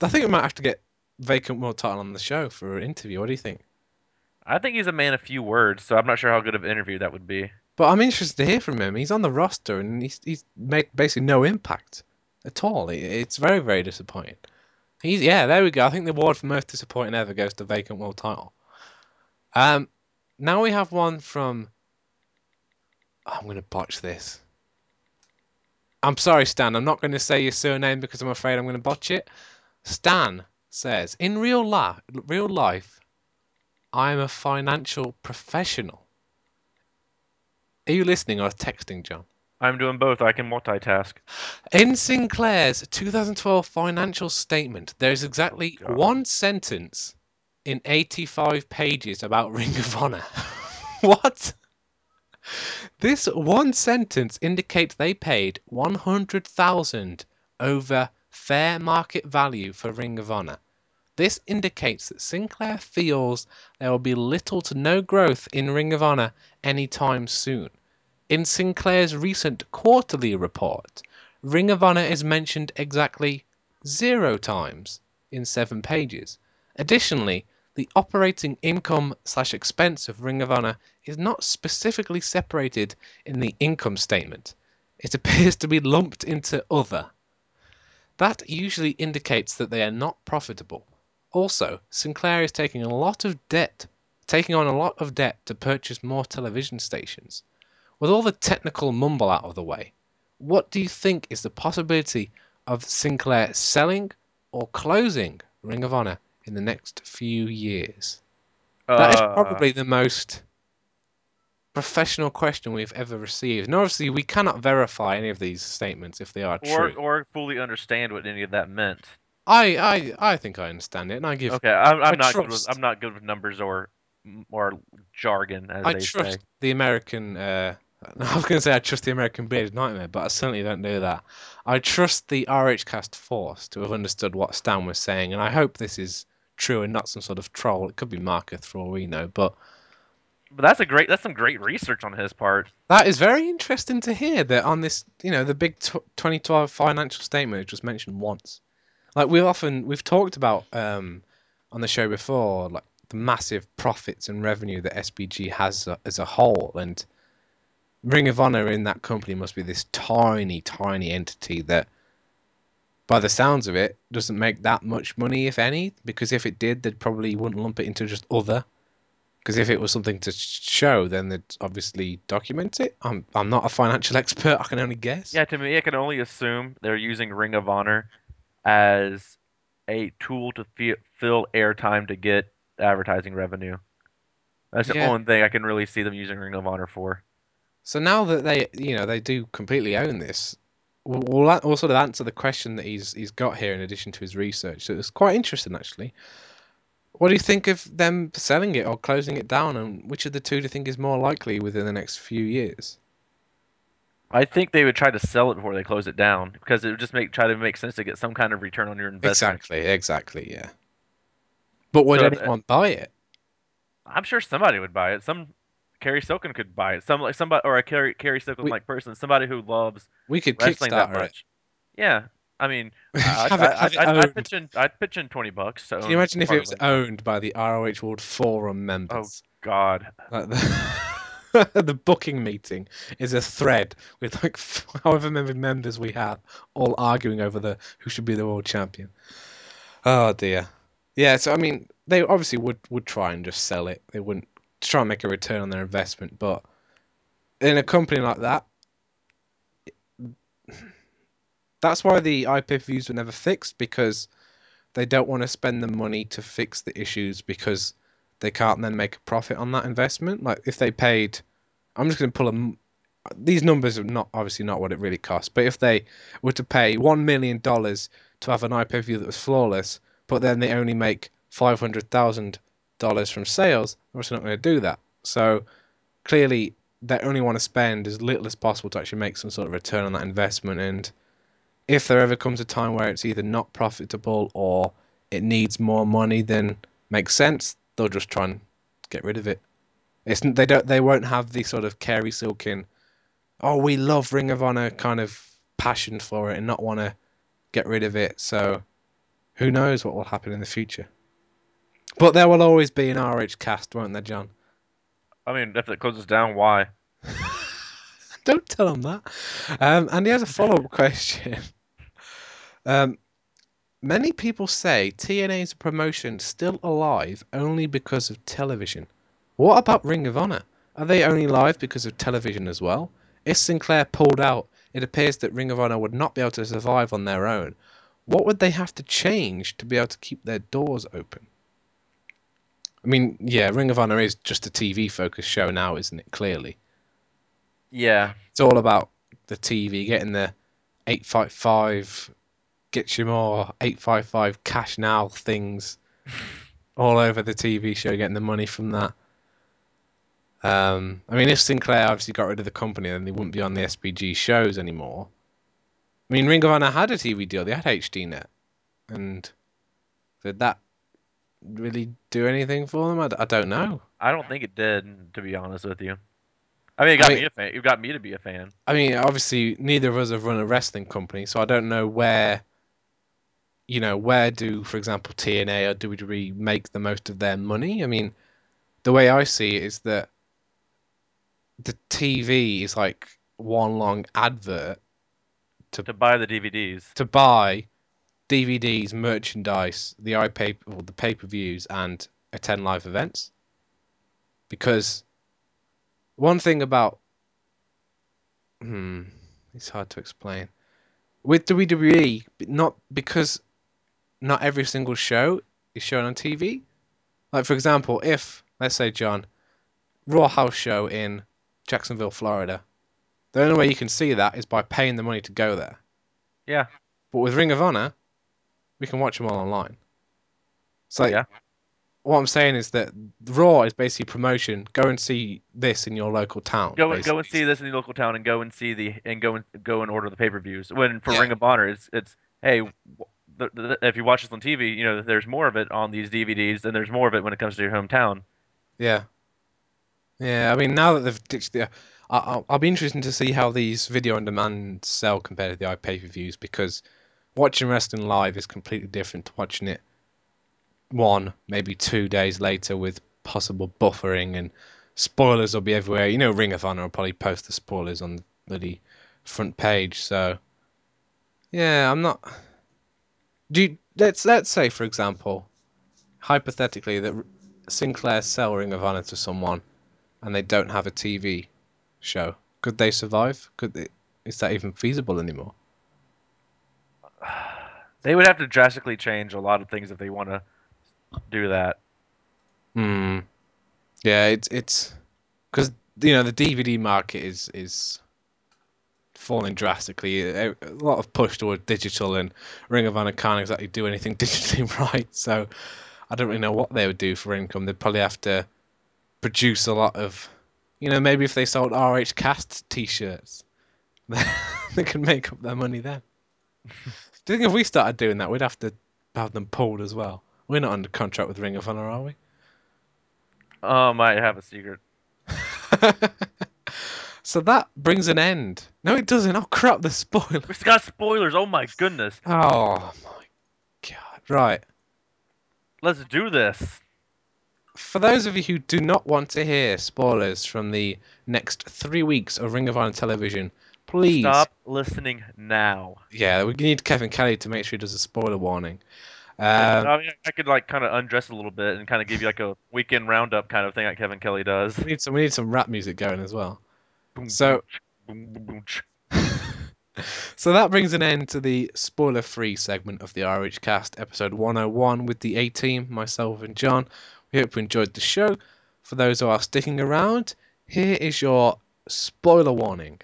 I think we might have to get vacant world title on the show for an interview. What do you think? I think he's a man of few words, so I'm not sure how good of an interview that would be. But I'm interested to hear from him. He's on the roster and he's he's made basically no impact at all. It's very very disappointing. He's yeah, there we go. I think the award for most disappointing ever goes to vacant world title. Um, now we have one from. I'm gonna botch this. I'm sorry, Stan. I'm not going to say your surname because I'm afraid I'm going to botch it. Stan says, "In real life, real life, I'm a financial professional." Are you listening or texting, John? I'm doing both. I can multitask. In Sinclair's 2012 financial statement, there's exactly God. one sentence in 85 pages about Ring of Honor. what? This one sentence indicates they paid 100,000 over fair market value for Ring of Honor. This indicates that Sinclair feels there will be little to no growth in Ring of Honor anytime soon. In Sinclair's recent quarterly report, Ring of Honor is mentioned exactly zero times in seven pages. Additionally, the operating income slash expense of Ring of Honor is not specifically separated in the income statement. It appears to be lumped into other. That usually indicates that they are not profitable. Also, Sinclair is taking a lot of debt, taking on a lot of debt to purchase more television stations. With all the technical mumble out of the way, what do you think is the possibility of Sinclair selling or closing Ring of Honor in the next few years? That is Uh, probably the most professional question we've ever received. And obviously, we cannot verify any of these statements if they are or true. or fully understand what any of that meant. I, I, I think I understand it, and I give. Okay, I'm, I'm not good with I'm not good with numbers or or jargon as I they trust say. the American. Uh, I was going to say I trust the American bearded nightmare, but I certainly don't do that. I trust the RHcast force to have understood what Stan was saying, and I hope this is true and not some sort of troll. It could be Marketh for all we know, but But that's a great that's some great research on his part. that is very interesting to hear that on this, you know, the big tw 2012 financial statement is just mentioned once. Like we've often we've talked about um, on the show before, like the massive profits and revenue that SBG has a, as a whole, and Ring of Honor in that company must be this tiny, tiny entity that, by the sounds of it, doesn't make that much money, if any. Because if it did, they'd probably wouldn't lump it into just other. Because if it was something to show, then they'd obviously document it. I'm I'm not a financial expert. I can only guess. Yeah, to me, I can only assume they're using Ring of Honor as a tool to fi- fill airtime to get advertising revenue. That's the Yeah. only thing I can really see them using Ring of Honor for. So now that they, you know, they do completely own this, we'll, we'll sort of answer the question that he's he's got here in addition to his research. So it's quite interesting actually. What do you think of them selling it or closing it down, and which of the two do you think is more likely within the next few years? I think they would try to sell it before they close it down because it would just make try to make sense to get some kind of return on your investment. Exactly, exactly, yeah. But would So, uh, anyone buy it? I'm sure somebody would buy it. Some Cary Silkin could buy it. Some like somebody or a Cary Cary Silkin like person, somebody who loves We could wrestling that Kickstarter it. much. Yeah, I mean, I, have I, it, have I, I, I'd pitch in, I'd pitch in twenty bucks. So Can you imagine if it was owned by the ROH World Forum members? Oh God, Like the, the booking meeting is a thread with like however many members we have all arguing over the who should be the world champion. Oh dear. Yeah, so I mean, they obviously would would try and just sell it. They wouldn't try and make a return on their investment, but in a company like that, that's why the IP views were never fixed because they don't want to spend the money to fix the issues because they can't then make a profit on that investment. Like if they paid, I'm just going to pull them. These numbers are not obviously not what it really costs, but if they were to pay one million dollars to have an IP view that was flawless, but then they only make five hundred thousand dollars from sales, they're obviously not going to do that. So clearly, they only want to spend as little as possible to actually make some sort of return on that investment. And if there ever comes a time where it's either not profitable or it needs more money than makes sense, they'll just try and get rid of it. It's they don't they won't have the sort of Cary Silkin, oh we love Ring of Honor kind of passion for it and not want to get rid of it. So who knows what will happen in the future. But there will always be an RH cast, won't there, John? I mean, if it closes down, why? Don't tell him that. Um, and he has a follow up question. Um, many people say TNA is a promotion still alive only because of television. What about Ring of Honor? Are they only live because of television as well? If Sinclair pulled out, it appears that Ring of Honor would not be able to survive on their own. What would they have to change to be able to keep their doors open? I mean, yeah, Ring of Honor is just a TV focused show now, isn't it? Clearly. Yeah, It's all about the TV, getting the 855 get you more 855 cash now things all over the TV show, getting the money from that. Um, I mean, if Sinclair obviously got rid of the company, then they wouldn't be on the SBG shows anymore. I mean, Ring of Honor had a TV deal; they had HDNet, and did that really do anything for them? I, d- I don't know. I don't think it did, to be honest with you. I mean, it got I mean- me a fan. You got me to be a fan. I mean, obviously, neither of us have run a wrestling company, so I don't know where, you know, where do, for example, TNA or WWE make the most of their money? I mean, the way I see it is that the TV is like one long advert To buy the DVDs. to buy DVDs, merchandise, the iPay, or the pay per views, and attend live events. Because one thing about hmm, it's hard to explain with WWE, not because not every single show is shown on TV. Like for example, if let's say John, Raw house show in Jacksonville, Florida, the only way you can see that is by paying the money to go there. Yeah. But with Ring of Honor, we can watch them all online. So yeah. what I'm saying is that Raw is basically promotion. Go and see this in your local town. Go and go and see this in your local town, and go and see the and go and go and order the pay per views. When for Yeah. Ring of Honor, it's it's hey, the, the, if you watch this on TV, you know there's more of it on these DVDs, and there's more of it when it comes to your hometown. Yeah. Yeah, I mean, now that they've ditched the. I- I'll, I'll be interested to see how these video on demand sell compared to the iPay per views because watching wrestling live is completely different to watching it one, maybe two days later with possible buffering and spoilers will be everywhere. You know, Ring of Honor will probably post the spoilers on the front page. So, yeah, I'm not. Do you, let's let's say, for example, hypothetically that Sinclair sell Ring of Honor to someone and they don't have a TV show. Could they survive? Could they, is that even feasible anymore? They would have to drastically change a lot of things if they want to do that. Hmm. Yeah, it's it's because you know the DVD market is is falling drastically. A lot of push toward digital, and Ring of Honor can't exactly do anything digitally right. So I don't really know what they would do for income. They'd probably have to produce a lot of, you know, maybe if they sold RH Cast T-shirts, they could make up their money then. do you think if we started doing that, we'd have to have them pulled as well? We're not under contract with Ring of Honor, are we? Um, I might have a secret. so that brings an end. No, it doesn't. Oh crap! The spoiler. We've got spoilers. Oh my goodness. Oh my god! Right. Let's do this. For those of you who do not want to hear spoilers from the next three weeks of Ring of Honor television, please. Stop listening now. Yeah, we need Kevin Kelly to make sure he does a spoiler warning. Um, I mean, I could like kind of undress a little bit and kind of give you like a weekend roundup kind of thing, like Kevin Kelly does. we need some. We need some rap music going as well. So, so that brings an end to the spoiler-free segment of the RH Cast, episode 101, with the A Team, myself and John. We hope you enjoyed the show. For those who are sticking around, here is your spoiler warning.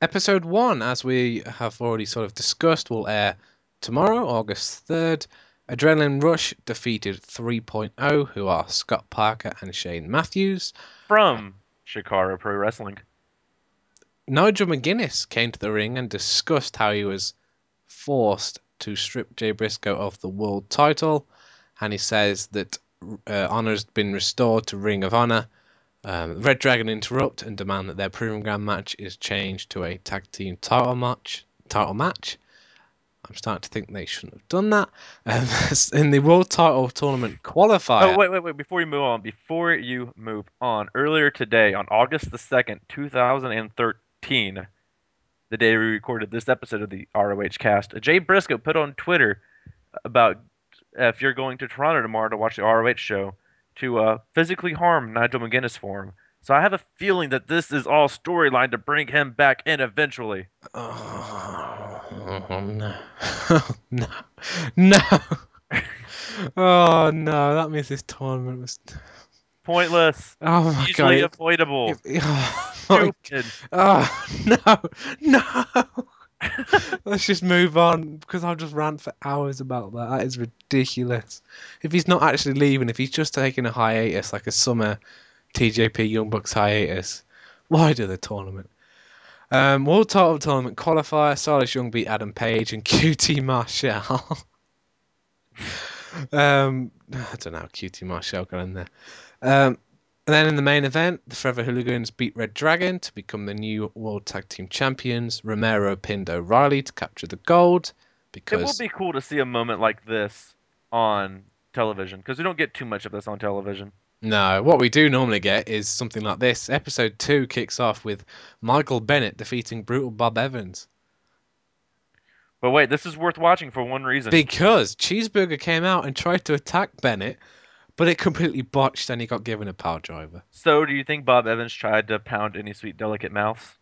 Episode 1, as we have already sort of discussed, will air tomorrow, August 3rd. Adrenaline Rush defeated 3.0, who are Scott Parker and Shane Matthews. From Chikara Pro Wrestling. Nigel McGuinness came to the ring and discussed how he was forced to strip Jay Briscoe of the world title, and he says that uh, honor's been restored to Ring of Honor. Um, Red Dragon interrupt and demand that their ground match is changed to a tag team title match. Title match. I'm starting to think they shouldn't have done that. Um, in the world title tournament qualifier. Oh wait, wait, wait! Before you move on, before you move on, earlier today, on August the second, two thousand and thirteen, the day we recorded this episode of the ROH Cast, Jay Briscoe put on Twitter about if you're going to Toronto tomorrow to watch the ROH show, to uh, physically harm Nigel McGuinness for him. So I have a feeling that this is all storyline to bring him back in eventually. Oh, no. no. No. oh, no. That means this tournament was. Pointless. Oh, my Easily God. avoidable. It- oh, my Stupid. Oh, no. No. Let's just move on because I'll just rant for hours about that. That is ridiculous. If he's not actually leaving, if he's just taking a hiatus, like a summer TJP Young Bucks hiatus, why do the tournament? Um, World Title Tournament qualifier: Silas Young beat Adam Page and QT Marshall. um, I don't know how QT Marshall got in there. Um, and then in the main event, the Forever Hooligans beat Red Dragon to become the new World Tag Team Champions. Romero pinned O'Reilly to capture the gold It will be cool to see a moment like this on television because we don't get too much of this on television. no, what we do normally get is something like this. Episode two kicks off with Michael Bennett defeating Brutal Bob Evans But wait, this is worth watching for one reason. because Cheeseburger came out and tried to attack Bennett, but it completely botched and he got given a power driver. So, do you think Bob Evans tried to pound any sweet, delicate mouths?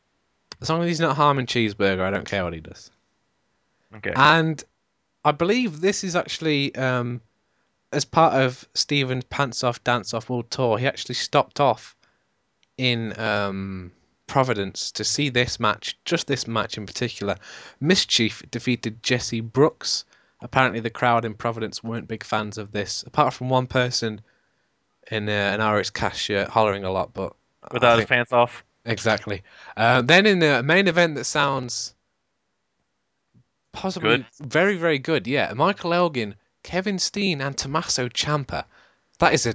As long as he's not harming Cheeseburger, I don't care what he does. Okay. And I believe this is actually um, as part of Steven's Pants Off Dance Off World Tour. He actually stopped off in um, Providence to see this match, just this match in particular. Mischief defeated Jesse Brooks. Apparently, the crowd in Providence weren't big fans of this, apart from one person in uh, an Irish cast shirt hollering a lot, but Without his pants off. Exactly. Uh, then in the main event that sounds possibly Good. very, very good, yeah. Michael Elgin, Kevin Steen, and Tommaso Ciampa. That is a.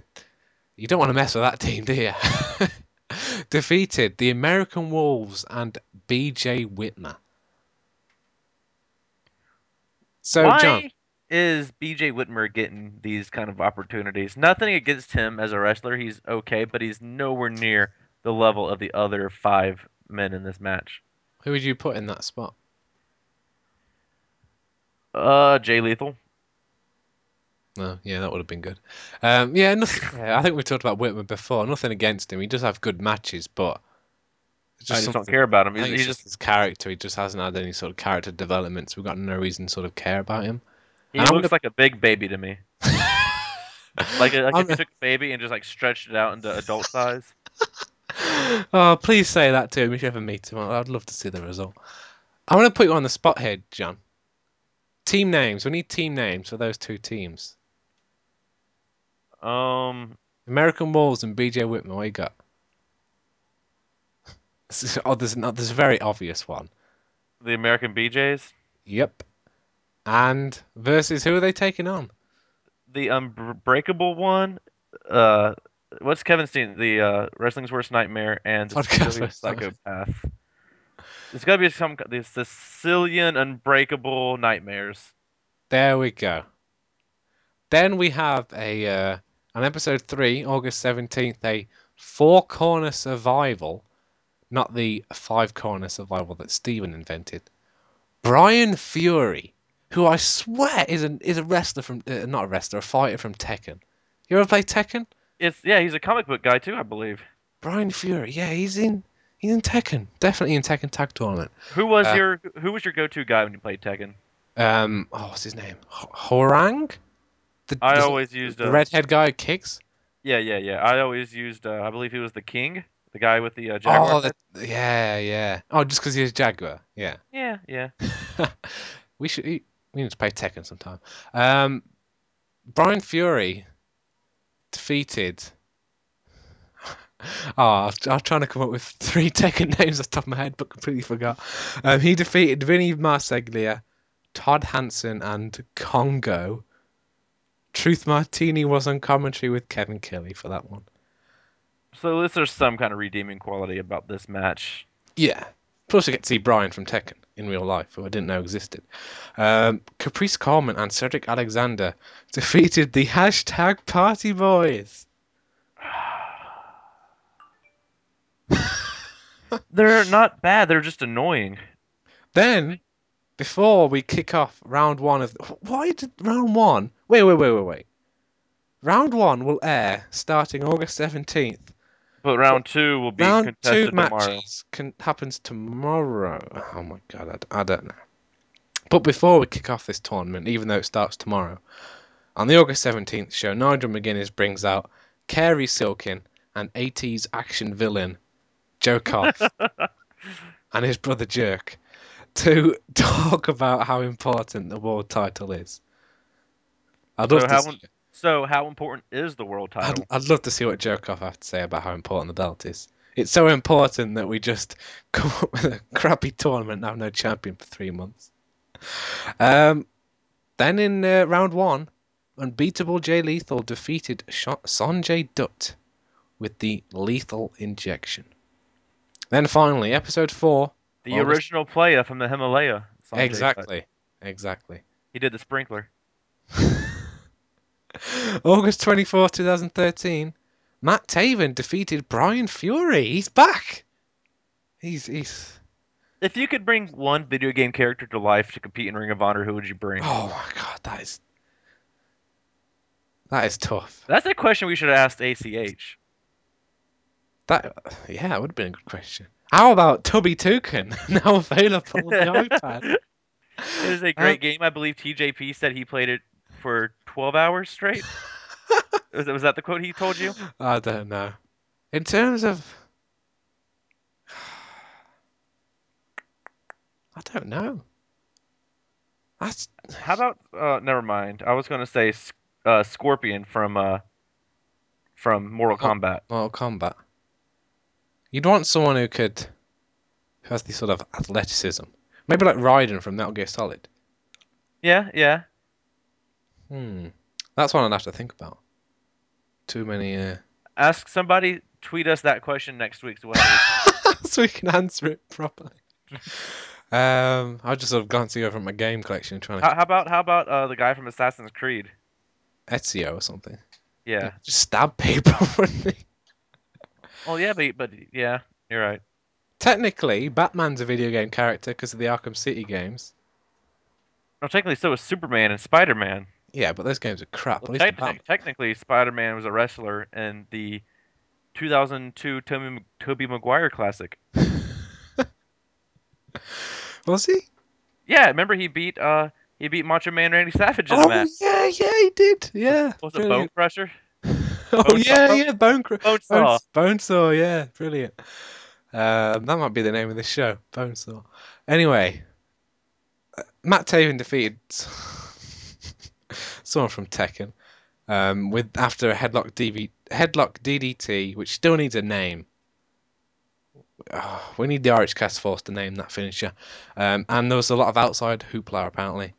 You don't want to mess with that team, do you? Defeated the American Wolves and BJ Whitmer. So, Why John, is BJ Whitmer getting these kind of opportunities? Nothing against him as a wrestler. He's okay, but he's nowhere near the level of the other five men in this match. who would you put in that spot? Uh, Jay Lethal. No, yeah, that would have been good. Um, yeah, nothing, yeah, I think we talked about Whitmer before. Nothing against him. He does have good matches, but it's I just don't care about him. He's, he's just just his character. He just hasn't had any sort of character development, so we've got no reason to sort of care about him. he and looks gonna- like a big baby to me. Like, like I'm- if you took a baby and just like stretched it out into adult size. oh, please say that to him if you ever meet him. I'd love to see the result. I'm going to put you on the spot here, John. Team names. We need team names for those two teams. Um, American Wolves and BJ Whitmer. What you got? Oh, there's not. There's a very obvious one. the American BJs, Yep. And versus who are they taking on? the Unbreakable one. Uh, what's Kevin Steen? The uh, Wrestling's Worst Nightmare and the Sicilian Psychopath. There's got to be some the Sicilian Unbreakable Nightmares. There we go. Then we have a uh, on episode three, August seventeenth, a four corner survival, not the five corner survival that Steven invented. Brian Fury, who I swear is a is a wrestler from uh, not a wrestler, a fighter from Tekken. You ever play Tekken? It's yeah, he's a comic book guy too, I believe. Brian Fury, yeah, he's in he's in Tekken, definitely in Tekken Tag Tournament. Who was Uh, your who was your go-to guy when you played Tekken? Um, oh, what's his name? H- Hwoarang. The, I always used the uh, redhead guy who kicks. Yeah, yeah, yeah. I always used. Uh, I believe he was the king, the guy with the uh, jaguar. Oh, yeah, yeah. Oh, just because he's a Jaguar. Yeah. Yeah, yeah. we should. We need to play Tekken sometime. Um, Brian Fury defeated. Oh, I was, I was trying to come up with three Tekken names off the top of my head, but completely forgot. Um, he defeated Vinny Marseglia, Todd Hansen, and Congo. Truth Martini was on commentary with Kevin Kelly for that one. So at least there's some kind of redeeming quality about this match. Yeah. Plus, I get to see Brian from Tekken in real life, who I didn't know existed. Um, Caprice Coleman and Cedric Alexander defeated the hashtag Party Boys. They're not bad. They're just annoying. Then, before we kick off round one of why did round one? Wait, wait, wait, wait, wait. Round one will air starting August seventeenth. But round two will be Round contested two tomorrow. matches can, happens tomorrow. Oh my god, I, I don't know. But before we kick off this tournament, even though it starts tomorrow, on the August 17th show, Nigel McGuinness brings out Cary Silkin and 80s action villain Joe Koff and his brother Jerk to talk about how important the world title is. I'd So love, to how, see, so how important is the world I'd, title? I'd love to see what Joe Koff have to say about how important the belt is. It's so important that we just come up with a crappy tournament and have no champion for three months. Um, then in uh, round one, unbeatable Jay Lethal defeated Sh- Sanjay Dutt with the lethal injection. Then finally, episode four. the August- original player from the Himalaya. Sanjay Dutt. Exactly. Exactly. He did the sprinkler. August 24th, 2013, Matt Taven defeated Brian Fury. He's back. He's he's If you could bring one video game character to life to compete in Ring of Honor, who would you bring? Oh my god, that is that is tough. That's a question we should have asked ACH. That yeah, it would have been a good question. How about Tubby Toucan now available on the iPad? It is a great game. I believe TJP said he played it for 12 hours straight. was, was that the quote he told you? I don't know. In terms of, I don't know. That's How about uh never mind. I was going to say uh, Scorpion from uh from Mortal Oh. Kombat. Mortal Kombat. You'd want someone who could, who has the sort of athleticism. Maybe like Raiden from Metal Gear Solid. Yeah, yeah. Hmm. That's one I'd have to think about. Too many. Uh... Ask somebody tweet us that question next week so we'll so we can answer it properly. um, I was just sort of glancing over at my game collection, trying to how, how about how about uh the guy from Assassin's Creed? Ezio or something. Yeah. Just stab people. wouldn't he? Oh yeah, but but yeah, you're right. Technically, Batman's a video game character because of the Arkham City games. No, technically so is Superman and Spider-Man. Yeah, but those games are crap. Well, At techni- technically, Spider-Man was a wrestler in the 2002 Tobey, Tobey Maguire classic. Was he? Yeah, remember he beat uh he beat Macho Man Randy Savage in a Oh match. yeah, yeah, he did. Yeah. Was it Bone. Crusher? Oh Bone yeah, Saw? yeah, Bone Cr- Bone Bone, Saw. Yeah, brilliant. Um, that might be the name of this show, Bone Saw. Anyway, uh, Matt Taven defeated someone from Tekken um, with after a headlock DV, headlock DDT, which still needs a name. Oh, we need the RH Cast Force to name that finisher. Um, and there was a lot of outside hoopla apparently.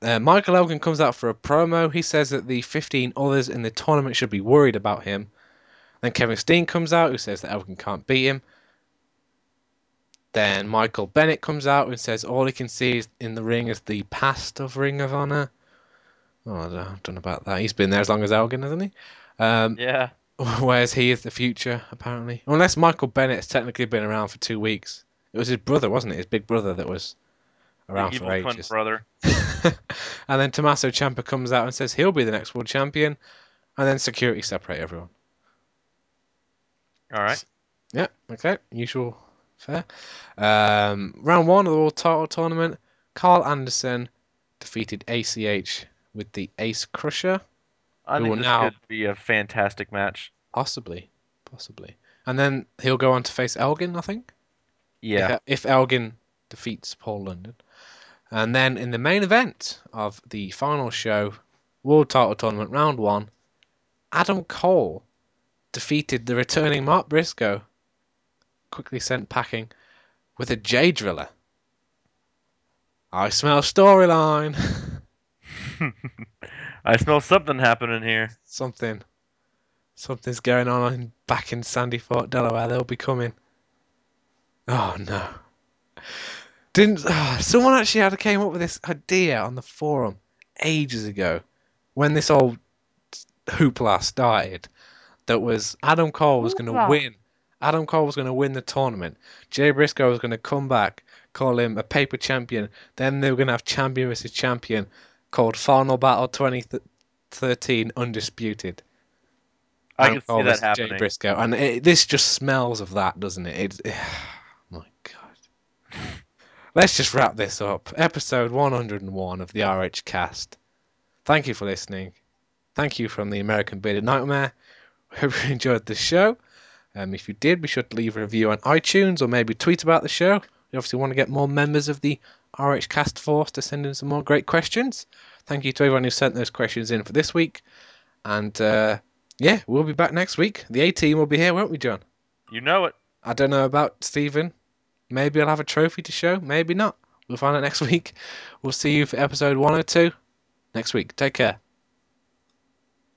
Uh, Michael Elgin comes out for a promo. He says that the 15 others in the tournament should be worried about him. Then Kevin Steen comes out, who says that Elgin can't beat him. Then Michael Bennett comes out and says all he can see in the ring is the past of Ring of Honor. Oh, I don't know, I don't know about that. He's been there as long as Elgin, hasn't he? Um, Yeah. whereas he is the future, apparently. Unless Michael Bennett's technically been around for two weeks. It was his brother, wasn't it? His big brother that was around the for evil ages. brother. and then Tommaso Ciampa comes out and says he'll be the next world champion. And then security separate everyone. All right. Yeah, okay, usual fair. Um, round one of the World Title Tournament, Karl Anderson defeated ACH with the Ace Crusher, I think this now- could be a fantastic match. possibly, possibly. And then he'll go on to face Elgin, I think. Yeah. If, if Elgin defeats Paul London. And then in the main event of the final show, World Title Tournament Round 1, Adam Cole defeated the returning Mark Briscoe, quickly sent packing, with a Jay Driller. I smell storyline. I smell something happening here. Something. Something's going on in, back in Sandy Fork, Delaware. They'll be coming. Oh no. Didn't ah, someone actually had came up with this idea on the forum ages ago when this old hoopla started that was Adam Cole was going to win. Adam Cole was going to win the tournament. Jay Briscoe was going to come back, call him a paper champion. Then they were going to have champion versus champion called Final Battle 2013 Undisputed. I can see that versus Jay. Briscoe, and it, this just smells of that, doesn't it? It, my God. Let's just wrap this up. Episode 101 of the RH Cast. Thank you for listening. Thank you from the American Bearded Nightmare. Hope you enjoyed the show. Um, if you did, be sure to leave a review on iTunes or maybe tweet about the show. We obviously want to get more members of the RH Cast Force to send in some more great questions. Thank you to everyone who sent those questions in for this week. And uh, yeah, we'll be back next week. The A team will be here, won't we, John? You know it. I don't know about Stephen. Maybe I'll have a trophy to show. Maybe not. We'll find out next week. We'll see you for episode 102 next week. Take care.